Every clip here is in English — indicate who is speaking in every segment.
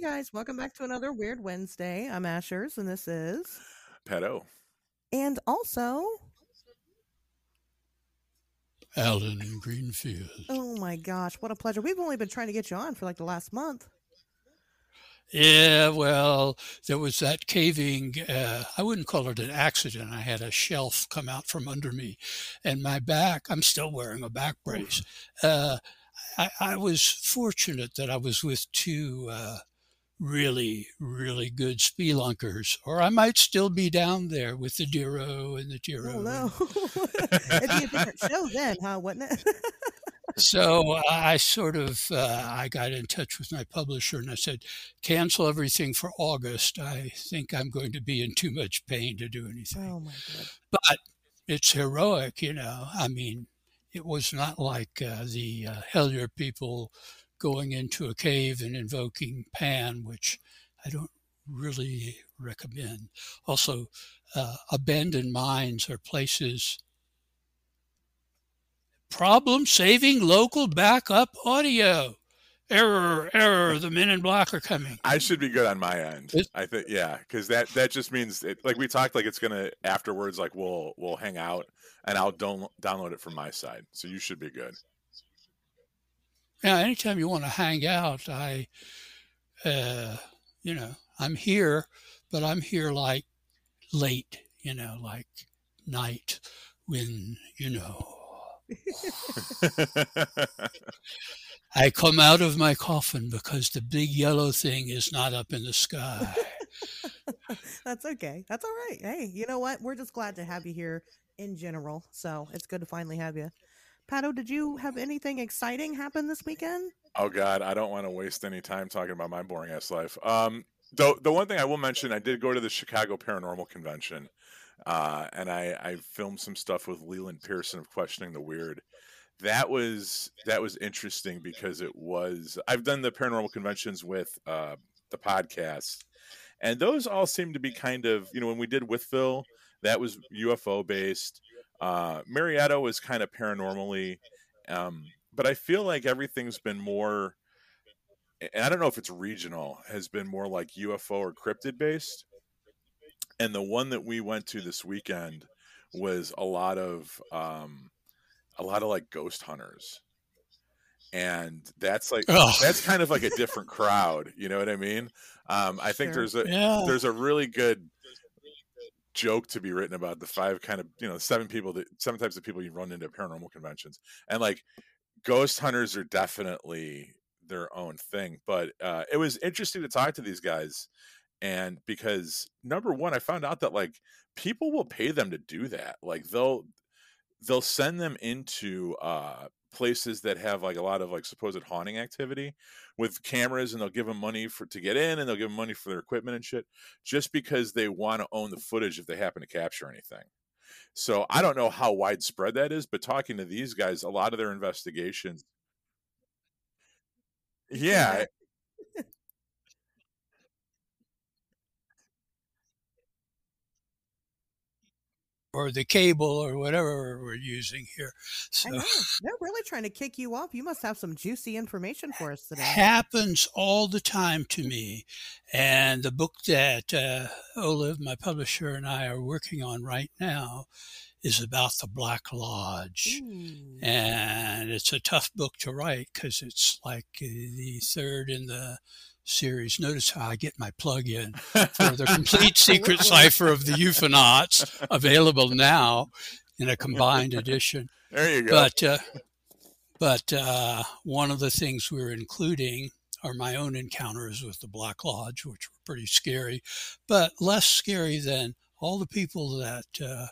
Speaker 1: Hey guys, welcome back to another Weird Wednesday. I'm Ashers, and this is
Speaker 2: Pedo.
Speaker 1: and also,
Speaker 3: Alan in Greenfield.
Speaker 1: oh my gosh, what a pleasure. We've only been trying to get you on for like the last month.
Speaker 3: Yeah, well, there was that caving. Uh, I wouldn't call it an accident. I had a shelf come out from under me, and my back. I'm still wearing a back brace. Uh, I, I was fortunate that I was with two uh, really, really good spelunkers, or I might still be down there with the Dero and the Dero.
Speaker 1: Oh no, it'd be a different show then, huh? Wouldn't it?
Speaker 3: So I sort of uh, I got in touch with my publisher and I said, cancel everything for August. I think I'm going to be in too much pain to do anything.
Speaker 1: oh my god.
Speaker 3: But it's heroic, you know. I mean, it was not like uh, the uh, Hellier people going into a cave and invoking Pan, which I don't really recommend. Also, uh, abandoned mines are places. Problem saving local backup audio. Error, error, the men in black are coming.
Speaker 2: I should be good on my end. I think yeah, because that that just means it, like we talked like it's gonna afterwards like we'll we'll hang out and I'll don't download it from my side. So you should be good.
Speaker 3: Yeah, anytime you want to hang out, I, uh, you know, I'm here, but I'm here like late, you know, like night when, you know, I come out of my coffin because the big yellow thing is not up in the sky.
Speaker 1: That's okay. That's all right. Hey, you know what? We're just glad to have you here in general. So it's good to finally have you. Pato, did you have anything exciting happen this weekend?
Speaker 2: oh God, I don't want to waste any time talking about my boring ass life. Um, the the one thing I will mention, I did go to the Chicago Paranormal Convention, uh, and I I filmed some stuff with Leland Pearson of Questioning the Weird. That was that was interesting because it was I've done the paranormal conventions with uh, the podcast, and those all seem to be kind of you know when we did with Phil that was UFO based. Uh, Marietta was kind of paranormally, um, but I feel like everything's been more. And I don't know if it's regional, has been more like UFO or cryptid based. And the one that we went to this weekend was a lot of um, a lot of like ghost hunters, and that's like
Speaker 3: Oh.
Speaker 2: that's kind of like a different crowd. You know what I mean? Um, I think
Speaker 1: Sure.
Speaker 2: there's a
Speaker 3: Yeah.
Speaker 2: there's a really good joke to be written about the five kind of you know seven people that seven types of people you run into at paranormal conventions. And like ghost hunters are definitely their own thing but uh it was interesting to talk to these guys and because number one i found out that like people will pay them to do that. Like they'll they'll send them into uh places that have like a lot of like supposed haunting activity with cameras and they'll give them money for to get in and they'll give them money for their equipment and shit just because they want to own the footage if they happen to capture anything. So i don't know how widespread that is but talking to these guys a lot of their investigations yeah
Speaker 3: or the cable or whatever we're using here.
Speaker 1: I
Speaker 3: So
Speaker 1: know. They're really trying to kick you off. You must have some juicy information for us today.
Speaker 3: happens all the time to me. And the book that uh, Olive, my publisher, and I are working on right now is about the Black Lodge.
Speaker 1: Ooh.
Speaker 3: And it's a tough book to write because it's like the third in the series. Notice how I get my plug in for the complete secret cipher of the UFOnauts, available now in a combined edition.
Speaker 2: there you go
Speaker 3: But uh, but uh, one of the things we're including are my own encounters with the Black Lodge, which were pretty scary, but less scary than all the people that uh,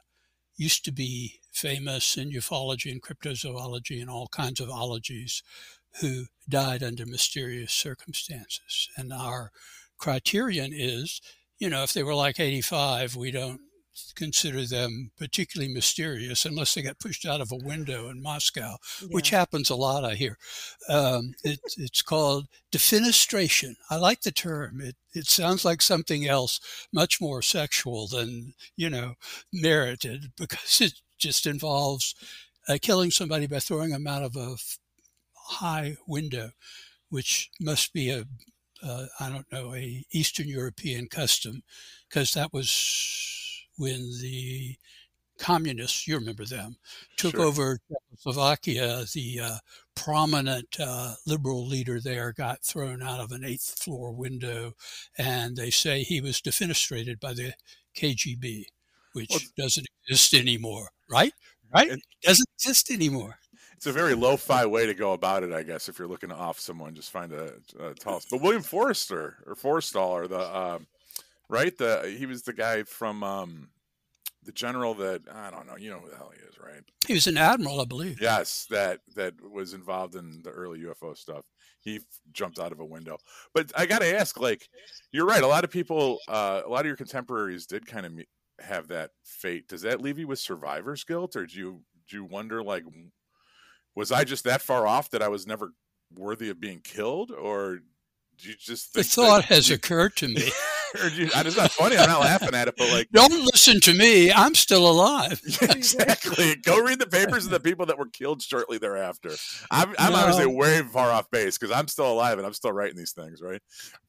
Speaker 3: used to be famous in ufology and cryptozoology and all kinds of ologies who died under mysterious circumstances. And our criterion is, you know, if they were like 85, we don't consider them particularly mysterious unless they got pushed out of a window in Moscow, which happens a lot, I hear. Um, it, it's called defenestration. I like the term. It, it sounds like something else much more sexual than, you know, merited because it just involves uh, killing somebody by throwing them out of a high window, which must be a uh, I don't know, a Eastern European custom, because that was when the communists, you remember them, took
Speaker 2: Sure.
Speaker 3: over Czechoslovakia. The uh, prominent uh, liberal leader there got thrown out of an eighth floor window, and they say he was defenestrated by the KGB, which
Speaker 2: Well,
Speaker 3: doesn't exist anymore, right? Right?
Speaker 2: And-
Speaker 3: doesn't exist anymore.
Speaker 2: It's a very lo-fi way to go about it, I guess. If you're looking to off someone, just find a, a tall. But William Forrester or Forrestal, or the um, right, the he was the guy from um, the general that I don't know. You know who the hell he is, right?
Speaker 3: He was an admiral, I believe.
Speaker 2: Yes, that that was involved in the early UFO stuff. He f- jumped out of a window. But I got to ask, like, you're right. A lot of people, uh, a lot of your contemporaries did kind of have that fate. Does that leave you with survivor's guilt, or do you do you wonder, like, was I just that far off that I was never worthy of being killed, or do you just
Speaker 3: The thought has
Speaker 2: you,
Speaker 3: occurred to me.
Speaker 2: you, it's not funny. I'm not laughing at it, but like.
Speaker 3: Don't listen to me. I'm still alive.
Speaker 2: Exactly. Go read the papers of the people that were killed shortly thereafter. I'm, I'm
Speaker 3: No.
Speaker 2: obviously way far off base because I'm still alive and I'm still writing these things, right?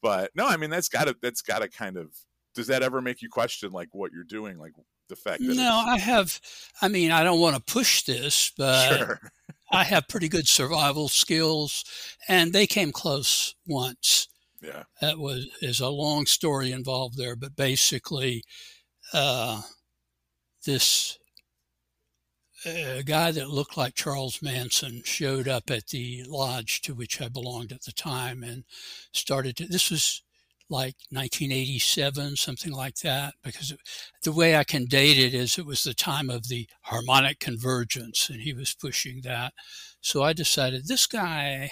Speaker 2: But no, I mean that's got to that's got to kind of. Does that ever make you question like what you're doing, like the fact that
Speaker 3: No, I have. I mean, I don't want to push this, but
Speaker 2: sure,
Speaker 3: I have pretty good survival skills, and they came close once.
Speaker 2: yeah,
Speaker 3: That was is a long story involved there, but basically, uh, this uh, guy that looked like Charles Manson showed up at the lodge to which I belonged at the time and started to. This was like 1987, something like that, because the way I can date it is it was the time of the harmonic convergence, and he was pushing that. So I decided this guy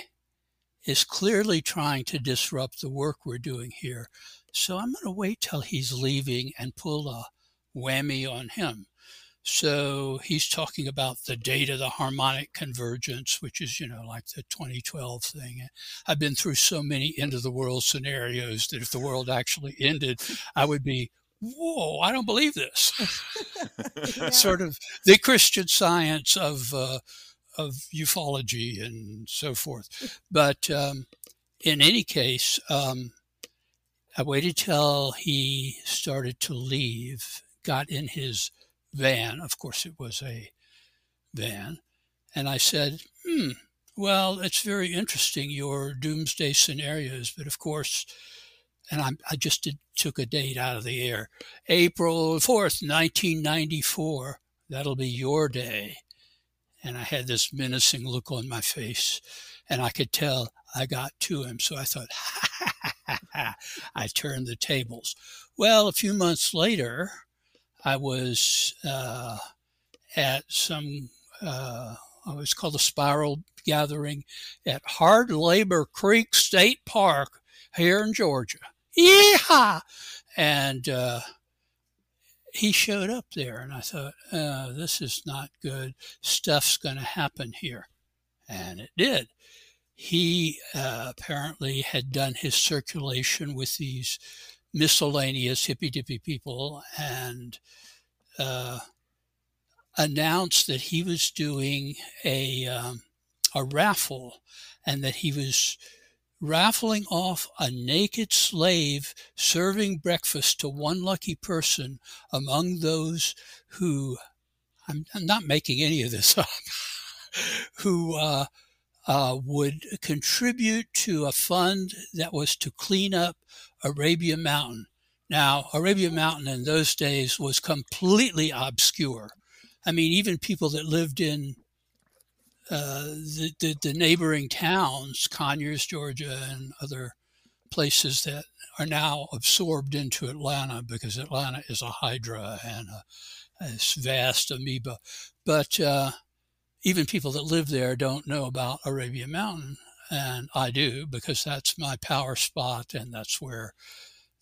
Speaker 3: is clearly trying to disrupt the work we're doing here. So I'm going to wait till he's leaving and pull a whammy on him. So he's talking about the date of the harmonic convergence, which is, you know, like the 2012 thing. I've been through so many end of the world scenarios that if the world actually ended, I would be, whoa, I don't believe this.
Speaker 1: Yeah.
Speaker 3: Sort of the Christian science of, uh, of ufology and so forth. But um, in any case, um, I waited till he started to leave, got in his van. Of course, it was a van. And I said, hmm, well, it's very interesting, your doomsday scenarios. But of course, and I, I just did, took a date out of the air April 4th, 1994. That'll be your day. And I had this menacing look on my face, and I could tell I got to him. So I thought, ha, ha, ha, ha. I turned the tables. Well, a few months later, I was uh, at some, uh, it was called a spiral gathering at Hard Labor Creek State Park here in Georgia. Yeehaw! And uh, he showed up there, and I thought, uh, this is not good. Stuff's going to happen here. And it did. He uh, apparently had done his circulation with these miscellaneous hippy dippy people and uh, announced that he was doing a, um, a raffle and that he was raffling off a naked slave serving breakfast to one lucky person among those who, I'm, I'm not making any of this up, who uh, uh, would contribute to a fund that was to clean up Arabia Mountain. Now, Arabia Mountain in those days was completely obscure. I mean, even people that lived in uh, the, the, the neighboring towns, Conyers, Georgia, and other places that are now absorbed into Atlanta because Atlanta is a hydra and a, a vast amoeba. But uh, even people that live there don't know about Arabia Mountain. And I do because that's my power spot and that's where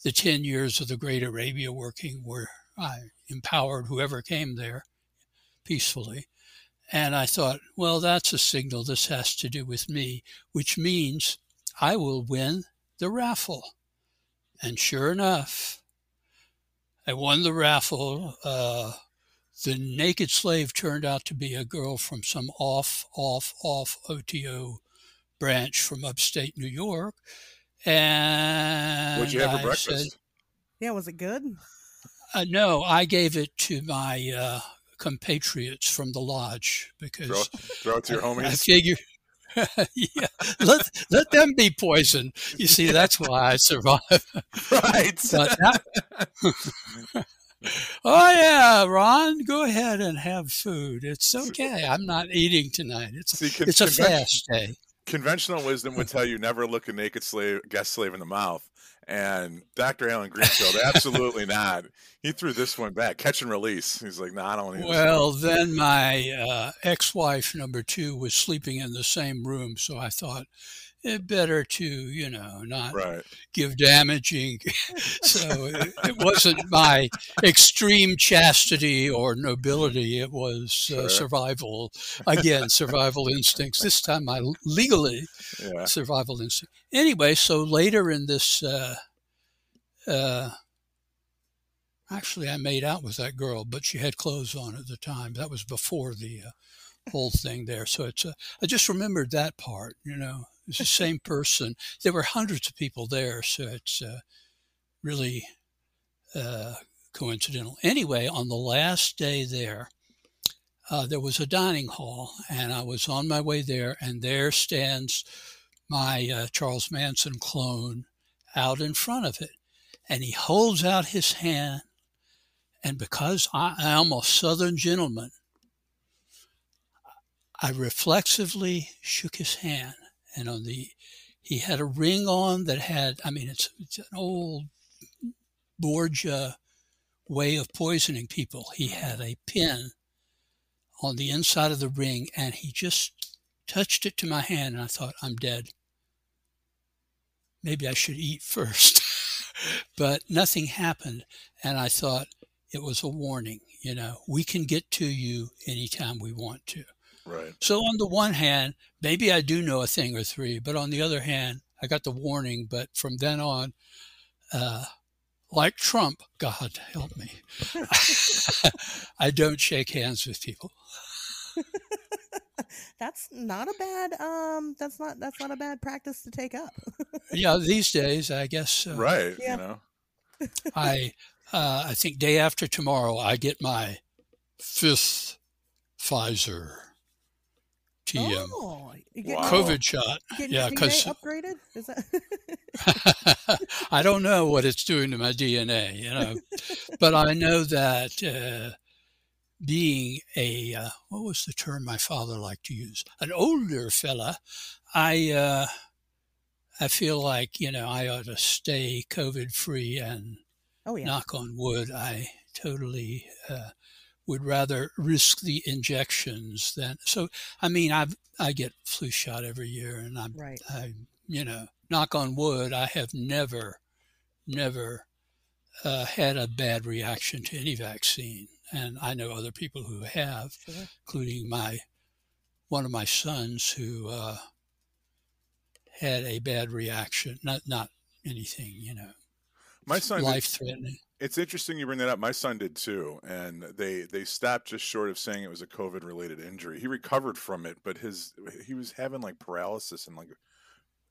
Speaker 3: the 10 years of the Great Arabia working where I empowered whoever came there peacefully. And I thought, well, that's a signal this has to do with me, which means I will win the raffle. And sure enough, I won the raffle. Uh, the naked slave turned out to be a girl from some off, off, off OTO branch from upstate New York. And
Speaker 2: What'd you have for
Speaker 3: I
Speaker 2: breakfast?
Speaker 3: said,
Speaker 1: Yeah, was it good?
Speaker 3: uh, no, I gave it to my uh, compatriots from the lodge because
Speaker 2: throw, throw it to your
Speaker 3: I, I figure, yeah, let let them be poisoned. You see, that's why I survived.
Speaker 2: right.
Speaker 3: But that, oh yeah, Ron, go ahead and have food. It's okay. I'm not eating tonight. It's
Speaker 2: See, con-
Speaker 3: it's a fast day.
Speaker 2: conventional wisdom would tell you never look a naked slave guest slave in the mouth. And Dr. Alan Greenfield, absolutely not. He threw this one back, catch and release. He's like, no, nah, I don't want.
Speaker 3: Well, then my uh, ex-wife number two was sleeping in the same room, so I thought better to you know not
Speaker 2: Right.
Speaker 3: give damaging. so it, it wasn't my extreme chastity or nobility; it was uh,
Speaker 2: Sure.
Speaker 3: survival. Again, survival instincts. This time, my legally
Speaker 2: Yeah.
Speaker 3: survival instinct. Anyway, so later in this, uh, uh, actually, I made out with that girl, but she had clothes on at the time. That was before the uh, whole thing there. So it's, uh, I just remembered that part, you know, it's the same person. There were hundreds of people there. So it's uh, really uh, coincidental. Anyway, on the last day there, uh, there was a dining hall, and I was on my way there, and there stands my uh, Charles Manson clone out in front of it. And he holds out his hand. And because I am a Southern gentleman, I reflexively shook his hand. And on the, he had a ring on that had, I mean, it's, it's an old Borgia way of poisoning people. He had a pin on the inside of the ring and he just touched it to my hand and I thought, I'm dead. Maybe I should eat first. but nothing happened. And I thought it was a warning. You know, we can get to you anytime we want to.
Speaker 2: Right.
Speaker 3: So, on the one hand, maybe I do know a thing or three, but on the other hand, I got the warning. But from then on, uh, like Trump, God help me, I don't shake hands with people.
Speaker 1: That's not a bad um that's not that's not a bad practice to take up.
Speaker 3: Yeah, these days, I guess uh,
Speaker 2: Right.
Speaker 1: Yeah.
Speaker 2: You know.
Speaker 3: I uh, I think day after tomorrow I get my fifth Pfizer TM
Speaker 1: Oh,
Speaker 2: Wow.
Speaker 3: COVID shot.
Speaker 1: getting
Speaker 3: yeah,
Speaker 1: because upgraded? Is that
Speaker 3: I don't know what it's doing to my DNA, you know, but I know that uh, being a uh, what was the term my father liked to use, an older fella, I uh, I feel like you know I ought to stay COVID free and
Speaker 1: Oh yeah.
Speaker 3: knock on wood, I totally uh, would rather risk the injections than. So, I mean, I I get flu shot every year, and I'm,
Speaker 1: Right.
Speaker 3: I, you know, knock on wood, I have never, never uh, had a bad reaction to any vaccine, and I know other people who have,
Speaker 1: Sure.
Speaker 3: including my one of my sons who uh, had a bad reaction. Not not anything, you know,
Speaker 2: My son
Speaker 3: life threatening.
Speaker 2: It's interesting you bring that up. My son did too, and they they stopped just short of saying it was a COVID related injury. He recovered from it, but his he was having like paralysis in like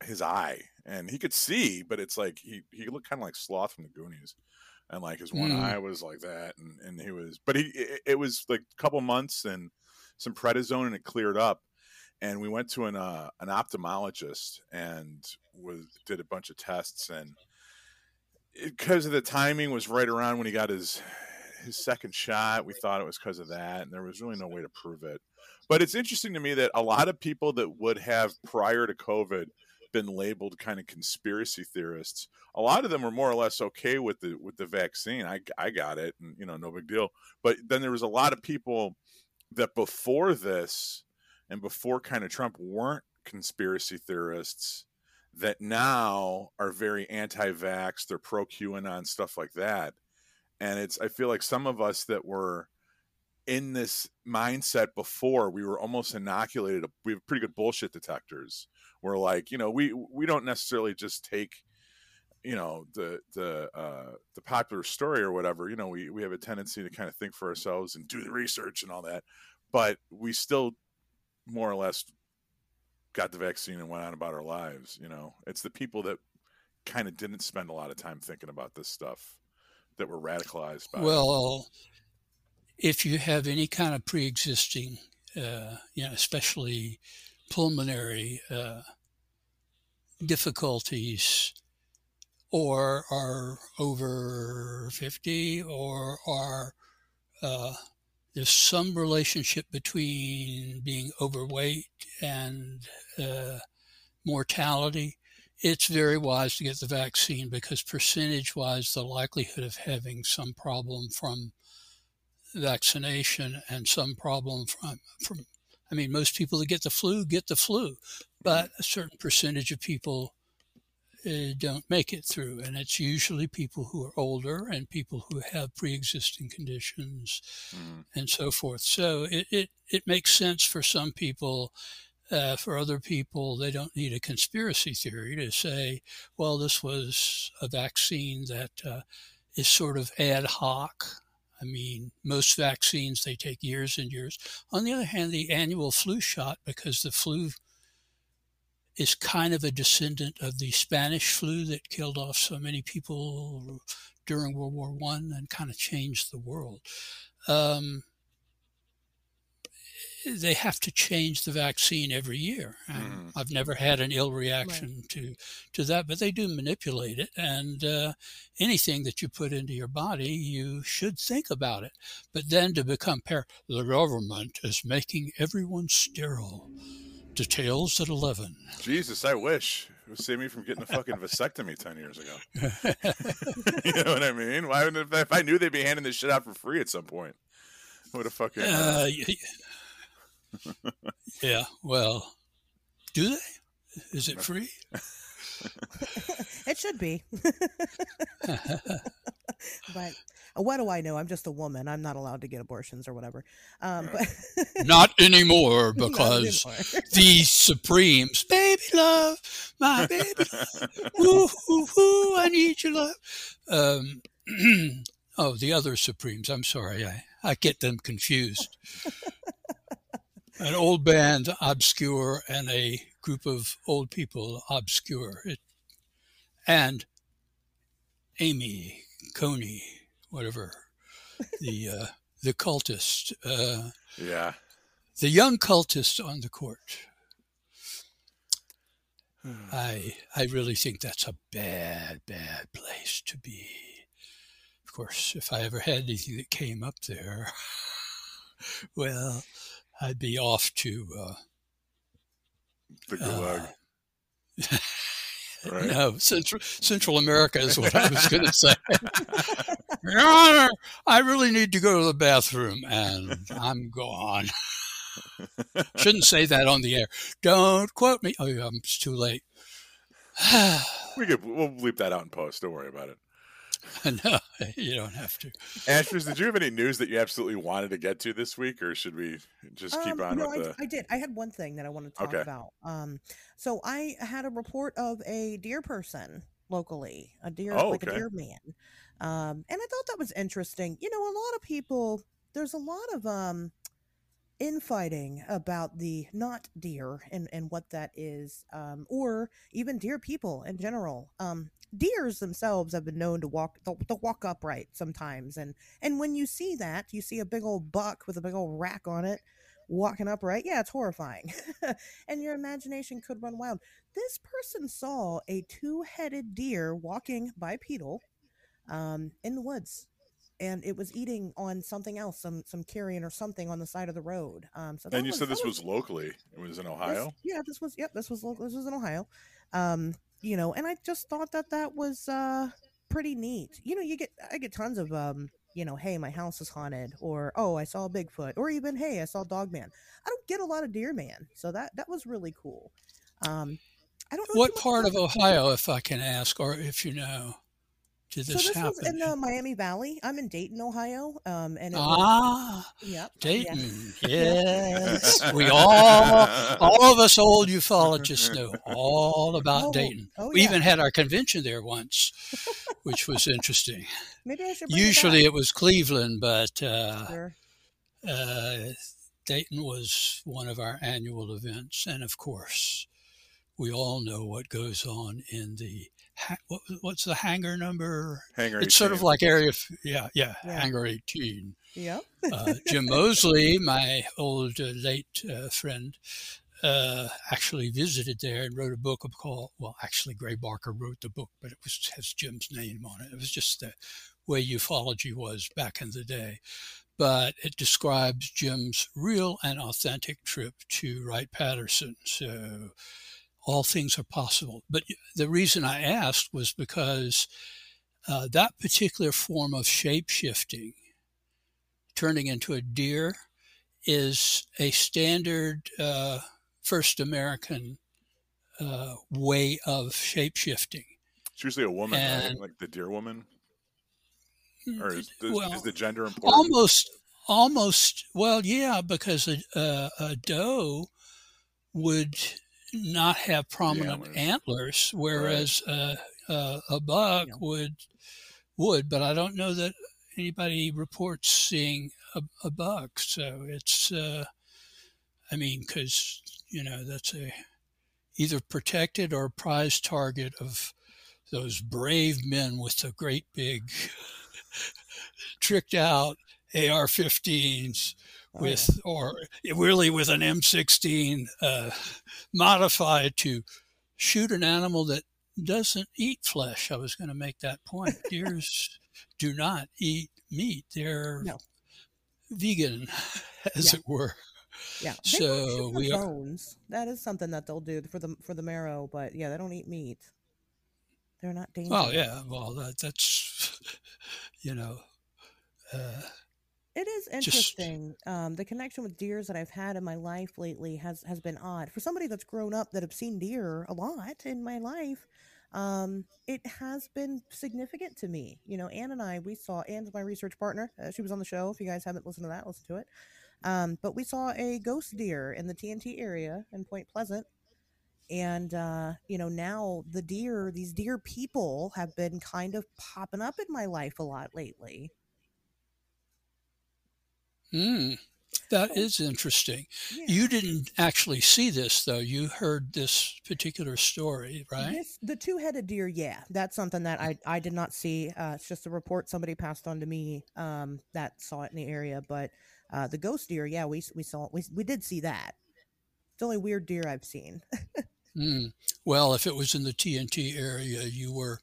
Speaker 2: his eye, and he could see, but it's like he he looked kind of like Sloth from the Goonies, and like his one
Speaker 3: Mm.
Speaker 2: eye was like that, and and he was, but he it, it was like a couple months and some prednisone, and it cleared up. And we went to an uh, an ophthalmologist and was did a bunch of tests and because of the timing was right around when he got his his second shot we thought it was because of that and there was really no way to prove it. But it's interesting to me that a lot of people that would have prior to covid been labeled kind of conspiracy theorists a lot of them were more or less okay with the with the vaccine. I i got it and you know no big deal. But then there was a lot of people that before this and before kind of trump weren't conspiracy theorists that now are very anti-vax they're pro qanon stuff like that. And it's i feel like some of us that were in this mindset before we were almost inoculated we have pretty good bullshit detectors. We're like you know we we don't necessarily just take you know the the uh the popular story or whatever. You know we we have a tendency to kind of think for ourselves and do the research and all that. But we still more or less got the vaccine and went on about our lives you know it's the people that kind of didn't spend a lot of time thinking about this stuff that were radicalized by.
Speaker 3: Well, if you have any kind of pre-existing, uh, you know, especially pulmonary uh, difficulties, or are over 50, or are uh, there's some relationship between being overweight and uh, mortality, it's very wise to get the vaccine because percentage wise, the likelihood of having some problem from vaccination and some problem from, from I mean, most people that get the flu get the flu, but a certain percentage of people uh, don't make it through. And it's usually people who are older and people who have pre existing conditions mm. and so forth. So it, it, it makes sense for some people. Uh, for other people, they don't need a conspiracy theory to say, well, this was a vaccine that uh, is sort of ad hoc. I mean, most vaccines, they take years and years. On the other hand, the annual flu shot, because the flu is kind of a descendant of the Spanish flu that killed off so many people during World War One and kind of changed the world. Um, they have to change the vaccine every year. Mm. I've never had an ill reaction right. to to that, but they do manipulate it, and uh, anything that you put into your body, you should think about it. But then to become par, the government is making everyone sterile. Details at 11.
Speaker 2: Jesus, I wish. It would save me from getting a fucking vasectomy 10 years ago. you know what I mean? Why would, if I knew they'd be handing this shit out for free at some point, I would have fucking. Uh,
Speaker 3: yeah, well, do they? Is it free?
Speaker 1: it should be. but what do I know? I'm just a woman. I'm not allowed to get abortions or whatever. Um, but
Speaker 3: not anymore because not anymore. these Supremes, baby love, my baby, woo, woo, woo, I need your love. Um, oh, the other Supremes. I'm sorry, I I get them confused. An old band, obscure, and a group of old people, obscure. It, and Amy Coney whatever the uh, the cultist. Uh,
Speaker 2: yeah.
Speaker 3: The young cultist on the court. I I really think that's a bad bad place to be. Of course, if I ever had anything that came up there, well, I'd be off to uh,
Speaker 2: the gulag. Uh,
Speaker 3: Right. No, Central Central America is what I was going to say. Your Honor, I really need to go to the bathroom, and I'm gone. Shouldn't say that on the air. Don't quote me. Oh, yeah, it's too late.
Speaker 2: we could we'll bleep that out in post. Don't worry about it.
Speaker 3: no, you don't have to.
Speaker 2: Ashes, did you have any news that you absolutely wanted to get to this week, or should we just keep um, on no,
Speaker 1: with
Speaker 2: I, the?
Speaker 1: I did. I had one thing that I wanted to talk okay. about. Um, so I had a report of a deer person locally, a deer, oh, like okay. a deer man, um, and I thought that was interesting. You know, a lot of people. There's a lot of um infighting about the not deer and, and what that is, um, or even deer people in general. Um, deers themselves have been known to walk to walk upright sometimes, and and when you see that, you see a big old buck with a big old rack on it walking upright. Yeah, it's horrifying, and your imagination could run wild. This person saw a two-headed deer walking bipedal um, in the woods and it was eating on something else, some some carrion or something on the side of the road. Um, so
Speaker 2: and you was, said this was, was, locally. It was in Ohio.
Speaker 1: This, yeah, this was. Yep, this was local. This was in Ohio. Um, you know, and I just thought that that was uh pretty neat. You know, you get I get tons of um, you know, hey, my house is haunted, or oh, I saw Bigfoot, or even hey, I saw Dogman. I don't get a lot of Deer Man, so that that was really cool. Um, I don't know.
Speaker 3: What part of Ohio, if I can ask, or if you know? So this happen? was
Speaker 1: in the Miami Valley. I'm in Dayton, Ohio. Um, and
Speaker 3: ah, was, yep, Dayton. Yeah. Yes, we all, all of us old ufologists know all about oh, Dayton. Oh, we even had our convention there once, which was interesting.
Speaker 1: Maybe I should.
Speaker 3: Usually
Speaker 1: it,
Speaker 3: it, was Cleveland, but uh, sure. uh, Dayton was one of our annual events, and of course, we all know what goes on in the what, what's the hangar number?
Speaker 2: Hangar.
Speaker 3: It's
Speaker 2: 18.
Speaker 3: sort of like area. Yeah, yeah,
Speaker 1: Yeah.
Speaker 3: hangar eighteen.
Speaker 1: Yeah.
Speaker 3: Uh, Jim Moseley, my old uh, late uh, friend, uh, actually visited there and wrote a book called. Well, actually, Gray Barker wrote the book, but it was has Jim's name on it. It was just the way ufology was back in the day. But it describes Jim's real and authentic trip to Wright Patterson. So all things are possible. But the reason I asked was because uh, that particular form of shape shifting, turning into a deer, is a standard uh, first American uh, way of shape shifting.
Speaker 2: It's usually a woman?
Speaker 3: And-
Speaker 2: like the deer woman, or is the,
Speaker 3: Well,
Speaker 2: is the gender important?
Speaker 3: almost almost well yeah because a, a, a doe would not have prominent
Speaker 2: antlers.
Speaker 3: antlers, whereas a, a, a buck
Speaker 1: Yeah.
Speaker 3: would would but i don't know that anybody reports seeing a, a buck so it's uh, i mean because you know that's a either protected or prized target of those brave men with the great big tricked out AR-15s
Speaker 1: Oh,
Speaker 3: with, or really with an M16 uh, modified to shoot an animal that doesn't eat flesh. I was going to make that point. Deers do not eat meat; they're
Speaker 1: No.
Speaker 3: vegan, as
Speaker 1: Yeah.
Speaker 3: it were.
Speaker 1: Yeah. They
Speaker 3: So we are-
Speaker 1: bones. That is something that they'll do for the for the marrow, but yeah, they don't eat meat. They're not dangerous.
Speaker 3: Oh yeah. Well, that, that's you know. Uh,
Speaker 1: It is
Speaker 3: Just-
Speaker 1: interesting. Um, the connection with deers that I've had in my life lately has has been odd. For somebody that's grown up that have seen deer a lot in my life, um, it has been significant to me. You know, Ann and I we saw Ann's my research partner. Uh, she was on the show. If you guys haven't listened to that, listen to it. Um, but we saw a ghost deer in the TNT area in Point Pleasant. And uh, you know, now the deer, these deer people have been kind of popping up in my life a lot lately.
Speaker 3: Mm, that is interesting.
Speaker 1: Yeah.
Speaker 3: You didn't actually see this, though. You heard this particular story, right?
Speaker 1: This, the two-headed deer, yeah, that's something that I I did not see. Uh, it's just a report somebody passed on to me um, that saw it in the area. But uh, the ghost deer, yeah, we we saw we we did see that. It's the only weird deer I've seen.
Speaker 3: Mm. Well, if it was in the TNT area, you were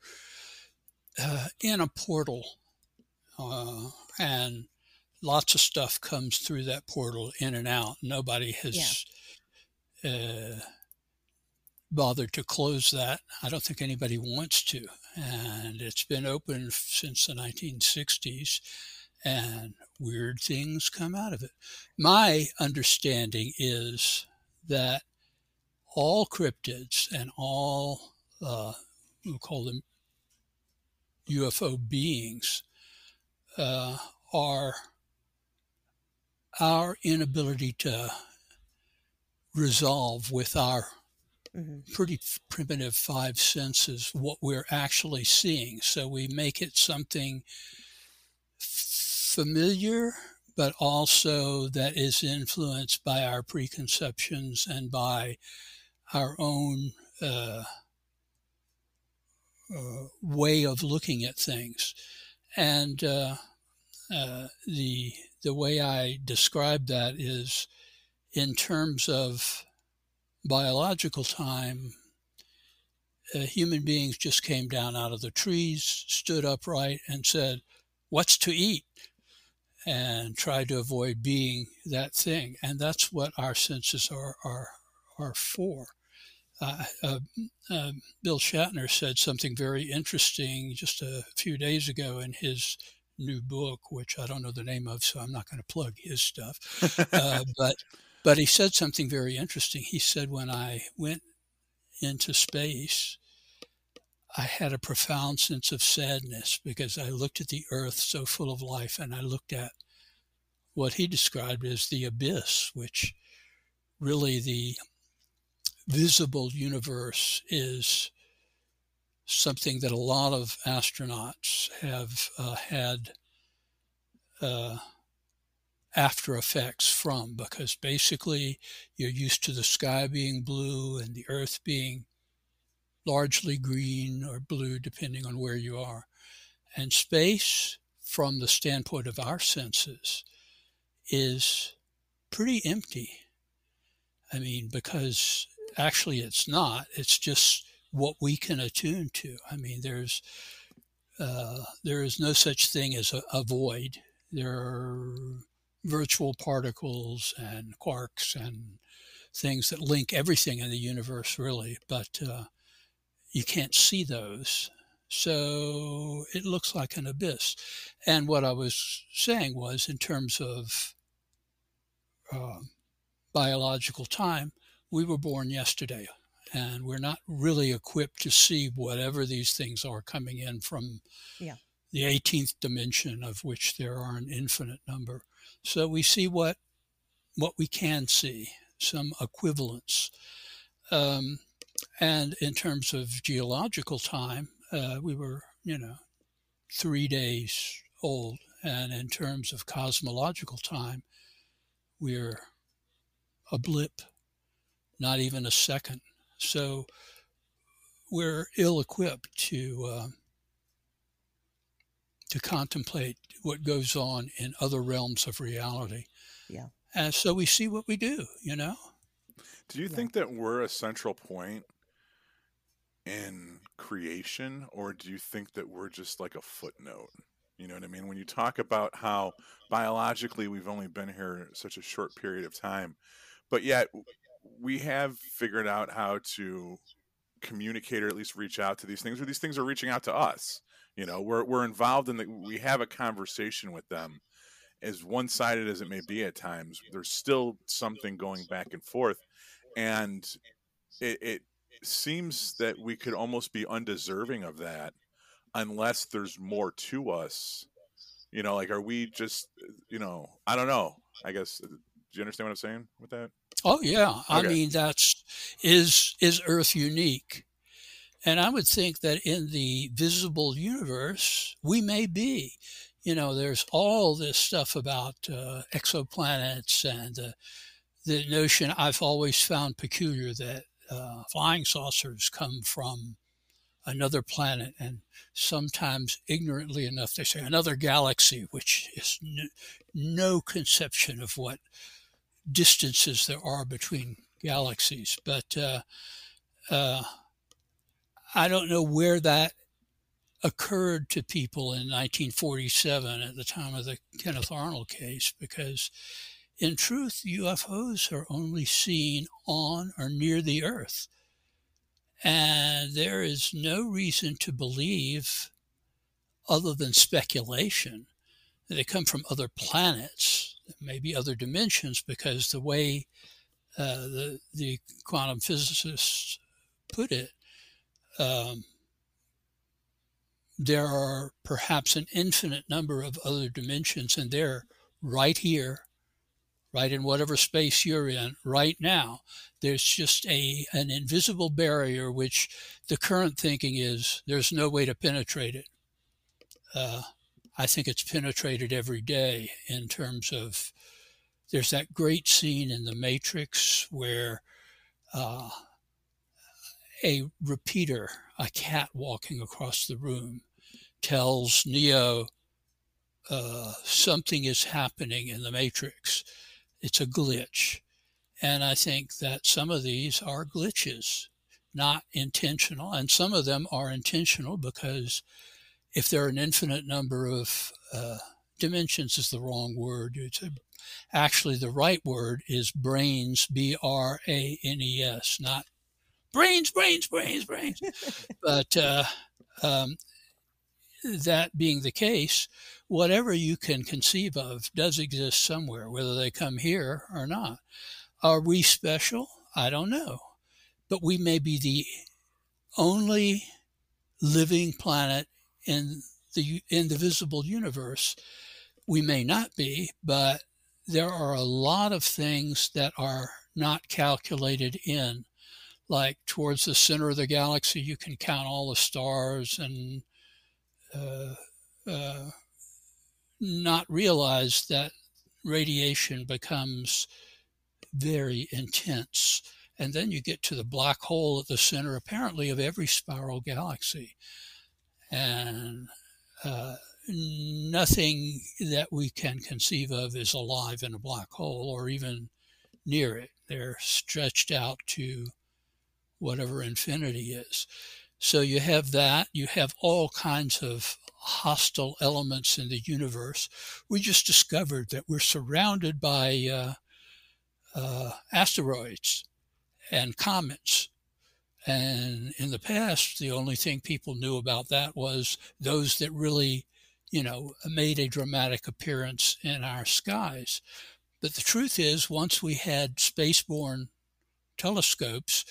Speaker 3: uh, in a portal, uh, and lots of stuff comes through that portal in and out. Nobody has uh, bothered to close that. I don't think anybody wants to, and it's been open since the 1960s. And weird things come out of it. My understanding is that all cryptids and all uh, we'll call them UFO beings uh, are our inability to resolve with our
Speaker 1: hmm
Speaker 3: pretty f- primitive five senses what we're actually seeing. So we make it something f- familiar, but also that is influenced by our preconceptions and by our own uh, uh, way of looking at things. And uh, uh, the the way I describe that is in terms of biological time. Uh, human beings just came down out of the trees, stood upright, and said, "What's to eat?" and tried to avoid being that thing. And that's what our senses are are are for. Uh, uh, uh, Bill Shatner said something very interesting just a few days ago in his new book, which I don't know the name of, so I'm not going to plug his stuff. Uh, but but he said something very interesting. He said when I went into space, I had a profound sense of sadness because I looked at the Earth so full of life, and I looked at what he described as the abyss, which really the visible universe is something that a lot of astronauts have uh, had uh, after effects from because basically you're used to the sky being blue and the earth being largely green or blue, depending on where you are. And space, from the standpoint of our senses, is pretty empty. I mean, because actually it's not, it's just what we can attune to. I mean, there's uh, there is no such thing as a, a void. There are virtual particles and quarks and things that link everything in the universe, really, but uh, you can't see those. So it looks like an abyss. And what I was saying was, in terms of uh, biological time, we were born yesterday, and we're not really equipped to see whatever these things are coming in from
Speaker 1: yeah.
Speaker 3: the 18th dimension, of which there are an infinite number. So we see what what we can see, some equivalence. Um, and in terms of geological time, uh, we were, you know, three days old. And in terms of cosmological time, we're a blip, not even a second. So we're ill equipped to uh, to contemplate what goes on in other realms of reality.
Speaker 1: Yeah.
Speaker 3: And so we see what we do, you know.
Speaker 2: Do you yeah. think that we're a central point in creation, or do you think that we're just like a footnote? You know what I mean? When you talk about how biologically we've only been here such a short period of time, but yet we have figured out how to communicate or at least reach out to these things, or these things are reaching out to us. You know, we're we're involved in the we have a conversation with them. As one sided as it may be at times, there's still something going back and forth. And it, it seems that we could almost be undeserving of that unless there's more to us. You know, like are we just you know, I don't know. I guess do you understand what I'm saying with that?
Speaker 3: Oh yeah. Okay. I mean that's is is Earth unique? And I would think that in the visible universe, we may be. You know, there's all this stuff about uh, exoplanets and uh, the notion I've always found peculiar that uh, flying saucers come from another planet. And sometimes, ignorantly enough, they say another galaxy, which is n- no conception of what distances there are between galaxies. But uh, uh, I don't know where that occurred to people in 1947 at the time of the Kenneth Arnold case because in truth UFOs are only seen on or near the earth and there is no reason to believe other than speculation that they come from other planets maybe other dimensions because the way uh, the the quantum physicists put it um, there are perhaps an infinite number of other dimensions, and they're right here, right in whatever space you're in right now. There's just a an invisible barrier, which the current thinking is there's no way to penetrate it. Uh, I think it's penetrated every day in terms of there's that great scene in The Matrix where uh, a repeater, a cat walking across the room, tells Neo uh, something is happening in the matrix. It's a glitch. And I think that some of these are glitches, not intentional. And some of them are intentional because if there are an infinite number of uh, dimensions, is the wrong word. It's a, actually the right word is branes, B R A N E S, not brains, brains, brains, brains. but uh, um, that being the case, whatever you can conceive of does exist somewhere, whether they come here or not. Are we special? I don't know. But we may be the only living planet in the in the visible universe. We may not be, but there are a lot of things that are not calculated in like towards the center of the galaxy, you can count all the stars and uh, uh, not realize that radiation becomes very intense. And then you get to the black hole at the center, apparently, of every spiral galaxy. And uh, nothing that we can conceive of is alive in a black hole or even near it. They're stretched out to whatever infinity is. So you have that. You have all kinds of hostile elements in the universe. We just discovered that we're surrounded by uh, uh, asteroids and comets. And in the past, the only thing people knew about that was those that really, you know, made a dramatic appearance in our skies. But the truth is, once we had spaceborne telescopes,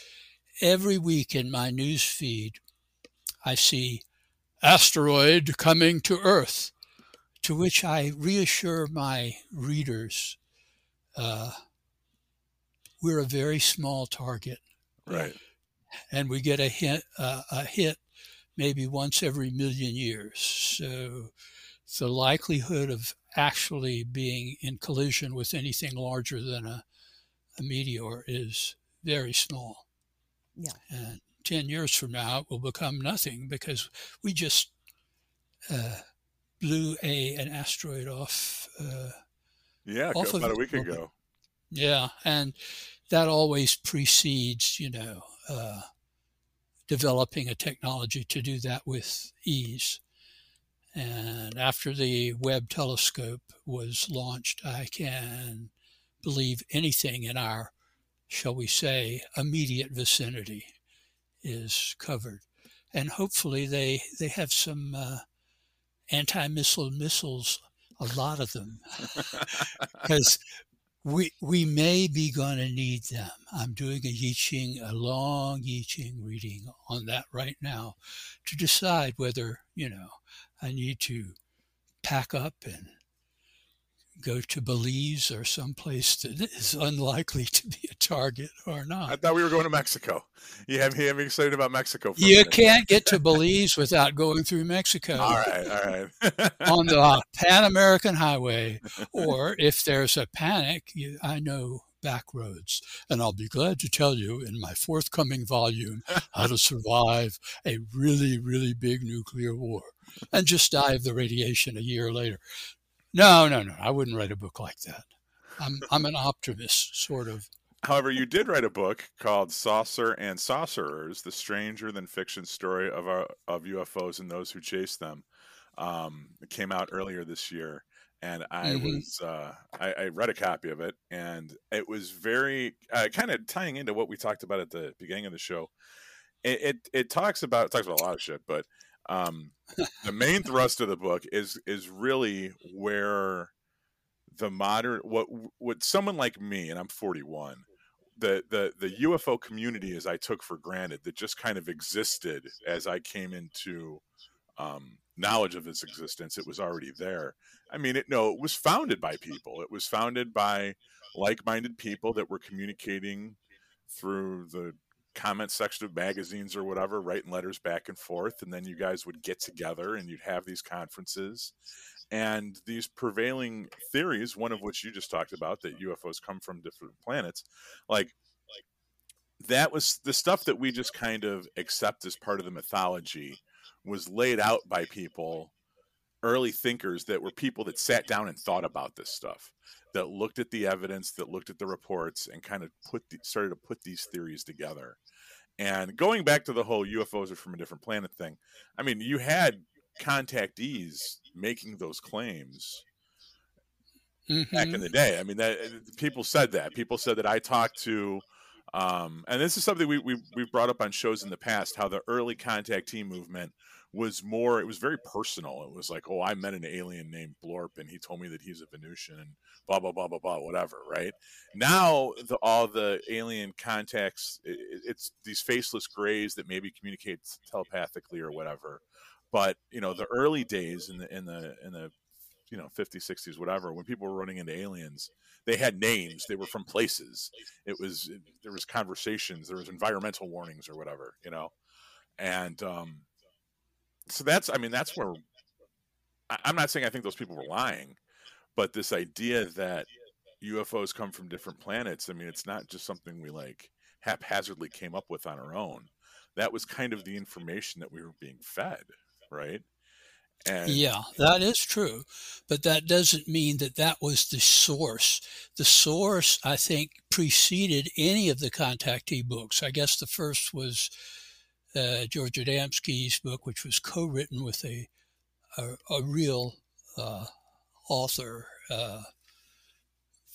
Speaker 3: every week in my news feed, I see asteroid coming to Earth, to which I reassure my readers uh, we're a very small target.
Speaker 2: Right.
Speaker 3: And we get a hit, uh, a hit maybe once every million years. So the likelihood of actually being in collision with anything larger than a, a meteor is very small.
Speaker 1: Yeah.
Speaker 3: And 10 years from now, it will become nothing because we just uh, blew a an asteroid off. Uh,
Speaker 2: yeah, off about of, a week ago.
Speaker 3: Yeah, and that always precedes, you know, uh, developing a technology to do that with ease. And after the Webb telescope was launched, I can believe anything in our, shall we say, immediate vicinity is covered. And hopefully they, they have some uh, anti-missile missiles, a lot of them, we we may be going to need them. I'm doing a I Ching, a long I Ching reading on that right now, to decide whether you know I need to pack up and go to Belize or someplace that is unlikely to be a target or not.
Speaker 2: I thought we were going to Mexico. You have, me excited about Mexico.
Speaker 3: You can't get to Belize without going through Mexico.
Speaker 2: all right, all right.
Speaker 3: on the Pan American Highway, or if there's a panic, you, I know back roads. And I'll be glad to tell you in my forthcoming volume how to survive a really, really big nuclear war and just die of the radiation a year later. No, no, no. I wouldn't write a book like that. I'm I'm an optimist, sort of.
Speaker 2: However, you did write a book called "Saucer and Saucerers: The Stranger Than Fiction Story of our, of UFOs and Those Who Chase Them." Um, it came out earlier this year, and I mm-hmm. was uh, I, I, read a copy of it, and it was very uh, kind of tying into what we talked about at the beginning of the show. It, it, it talks about it talks about a lot of shit, but um, the main thrust of the book is is really where the modern what what someone like me and I'm 41 the the the UFO community as I took for granted that just kind of existed as I came into um, knowledge of its existence it was already there. I mean it no it was founded by people. It was founded by like-minded people that were communicating through the comment section of magazines or whatever, writing letters back and forth. And then you guys would get together and you'd have these conferences. And these prevailing theories, one of which you just talked about, that UFOs come from different planets, like that was the stuff that we just kind of accept as part of the mythology was laid out by people early thinkers that were people that sat down and thought about this stuff that looked at the evidence, that looked at the reports, and kind of put the, started to put these theories together. And going back to the whole UFOs are from a different planet thing, I mean, you had contactees making those claims mm-hmm. back in mm-hmm. the day. I mean, that people said that. People said that I talked to. Um, and this is something we, we, we've brought up on shows in the past how the early contactee movement was more it was very personal. It was like oh i met an alien named blorp and he told me that he's a venusian and blah blah blah blah blah whatever right? Now the all the alien contacts it, it's these faceless grays that maybe communicate telepathically or whatever but you know the early days in the in the in the you know 50s 60s whatever when people were running into aliens they had names. They were from places. It was there was conversations. There was environmental warnings or whatever you know? And um so that's I mean that's where I'm not saying I think those people were lying, but this idea that UFOs come from different planets. I mean, it's not just something we like haphazardly came up with on our own. That was kind of the information that we were being fed, right?
Speaker 3: And yeah, that is true. But that doesn't mean that that was the source. The source, I think, preceded any of the contactee books. I guess the first was uh, George Adamski's book, which was co written with a, a, a real uh, author uh,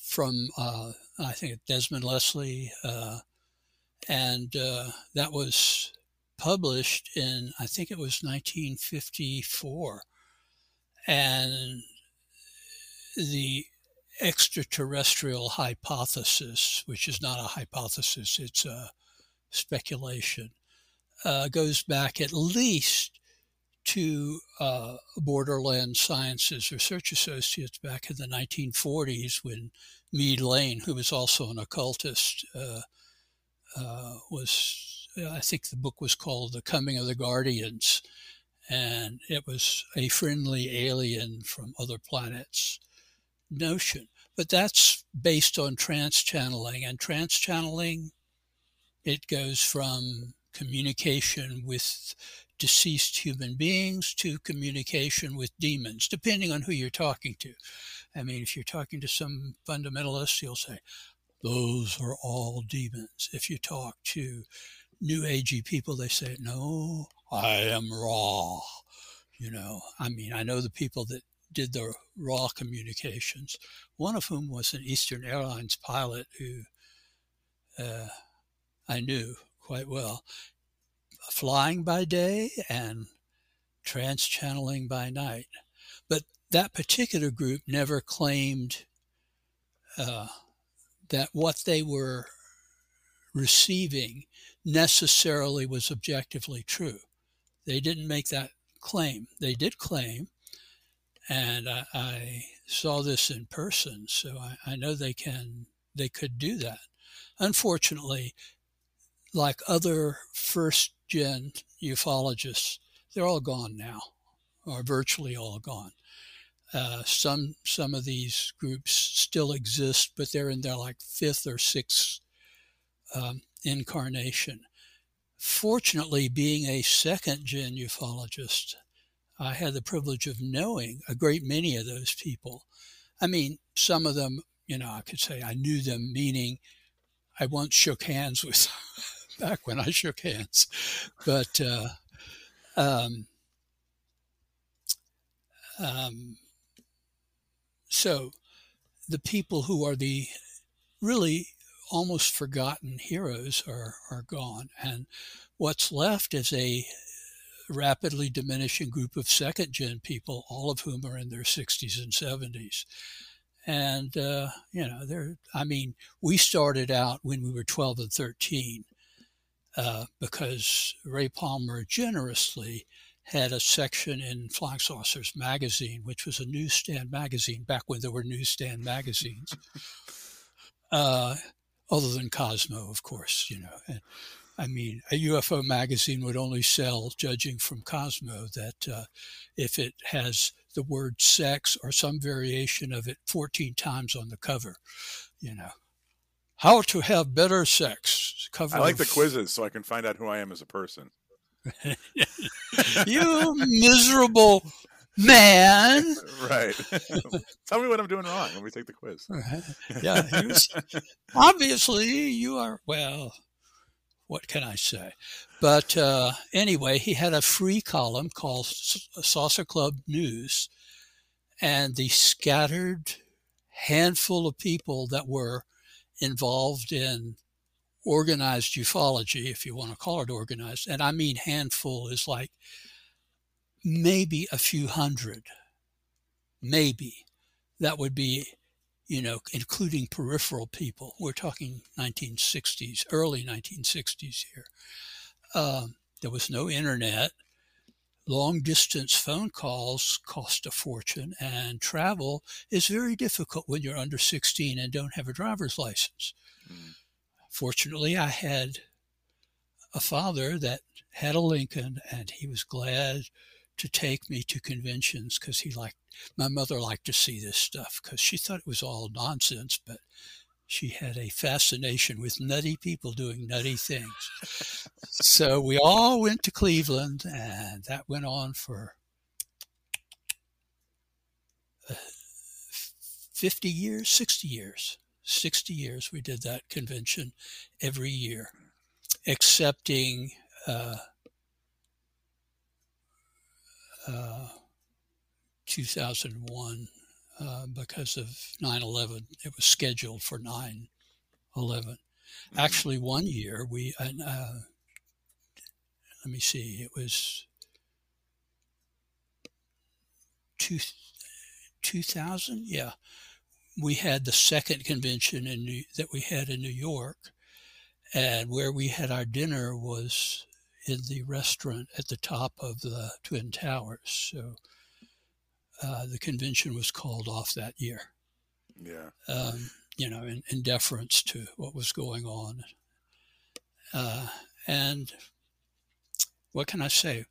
Speaker 3: from, uh, I think, Desmond Leslie. Uh, and that was published in, I think it was 1954. And the extraterrestrial hypothesis, which is not a hypothesis, it's a speculation, uh, goes back at least to uh, Borderland Sciences Research Associates back in the 1940s when Meade Layne, who was also an occultist, uh, uh was I think the book was called The Coming of the Guardians, and it was a friendly alien from other planets notion. But that's based on trance channeling, and trance channeling it goes from communication with deceased human beings to communication with demons, depending on who you're talking to. I mean, if you're talking to some fundamentalist, you'll say, those are all demons. If you talk to new agey people, they say, no, I am Ra. You know, I mean, I know the people that did the Ra communications, one of whom was an Eastern Airlines pilot who uh, I knew quite well, flying by day and trance channeling by night. But that particular group never claimed uh, that what they were receiving necessarily was objectively true. They didn't make that claim. They did claim, and I, I saw this in person, so I, I know they can. They could do that. Unfortunately, like other first gen ufologists, they're all gone now, or virtually all gone. Uh, some some of these groups still exist, but they're in their like fifth or sixth um, incarnation. Fortunately, being a second gen ufologist, I had the privilege of knowing a great many of those people. I mean, some of them, you know, I could say I knew them, meaning I once shook hands with back when I shook hands. But uh, um, um, so the people who are the really almost forgotten heroes are, are gone. And what's left is a rapidly diminishing group of second gen people, all of whom are in their 60s and 70s. And, uh, you know, I mean, we started out when we were 12 and 13 uh, because Ray Palmer generously had a section in Flying Saucers magazine, which was a newsstand magazine back when there were newsstand magazines. Uh, other than Cosmo, of course, you know. And, I mean, a UFO magazine would only sell, judging from Cosmo, that uh, if it has the word sex or some variation of it 14 times on the cover, you know. How to have better sex.
Speaker 2: Cover I like the quizzes so I can find out who I am as a person.
Speaker 3: you miserable man.
Speaker 2: Right. Tell me what I'm doing wrong when we take the quiz.
Speaker 3: Yeah. Was, obviously, you are, well, what can I say? But uh, anyway, he had a free column called Saucer Club News, and the scattered handful of people that were involved in organized ufology, if you want to call it organized, and I mean handful is like maybe a few hundred, maybe. That would be, you know, including peripheral people. We're talking 1960s, early 1960s here. Um, there was no internet. Long distance phone calls cost a fortune, and travel is very difficult when you're under 16 and don't have a driver's license. Mm. Fortunately, I had a father that had a Lincoln, and he was glad to take me to conventions because he liked my mother liked to see this stuff because she thought it was all nonsense, but she had a fascination with nutty people doing nutty things. so we all went to Cleveland, and that went on for uh, 50 years, 60 years. 60 years we did that convention every year, excepting uh, uh, 2001 uh, because of 9/11. It was scheduled for 9/11. Mm-hmm. Actually, one year we uh, let me see, it was two, 2000. Yeah, we had the second convention in New, that we had in New York, and where we had our dinner was in the restaurant at the top of the Twin Towers. So uh, the convention was called off that year.
Speaker 2: Yeah.
Speaker 3: Um, you know, in, in, deference to what was going on. Uh, and what can I say?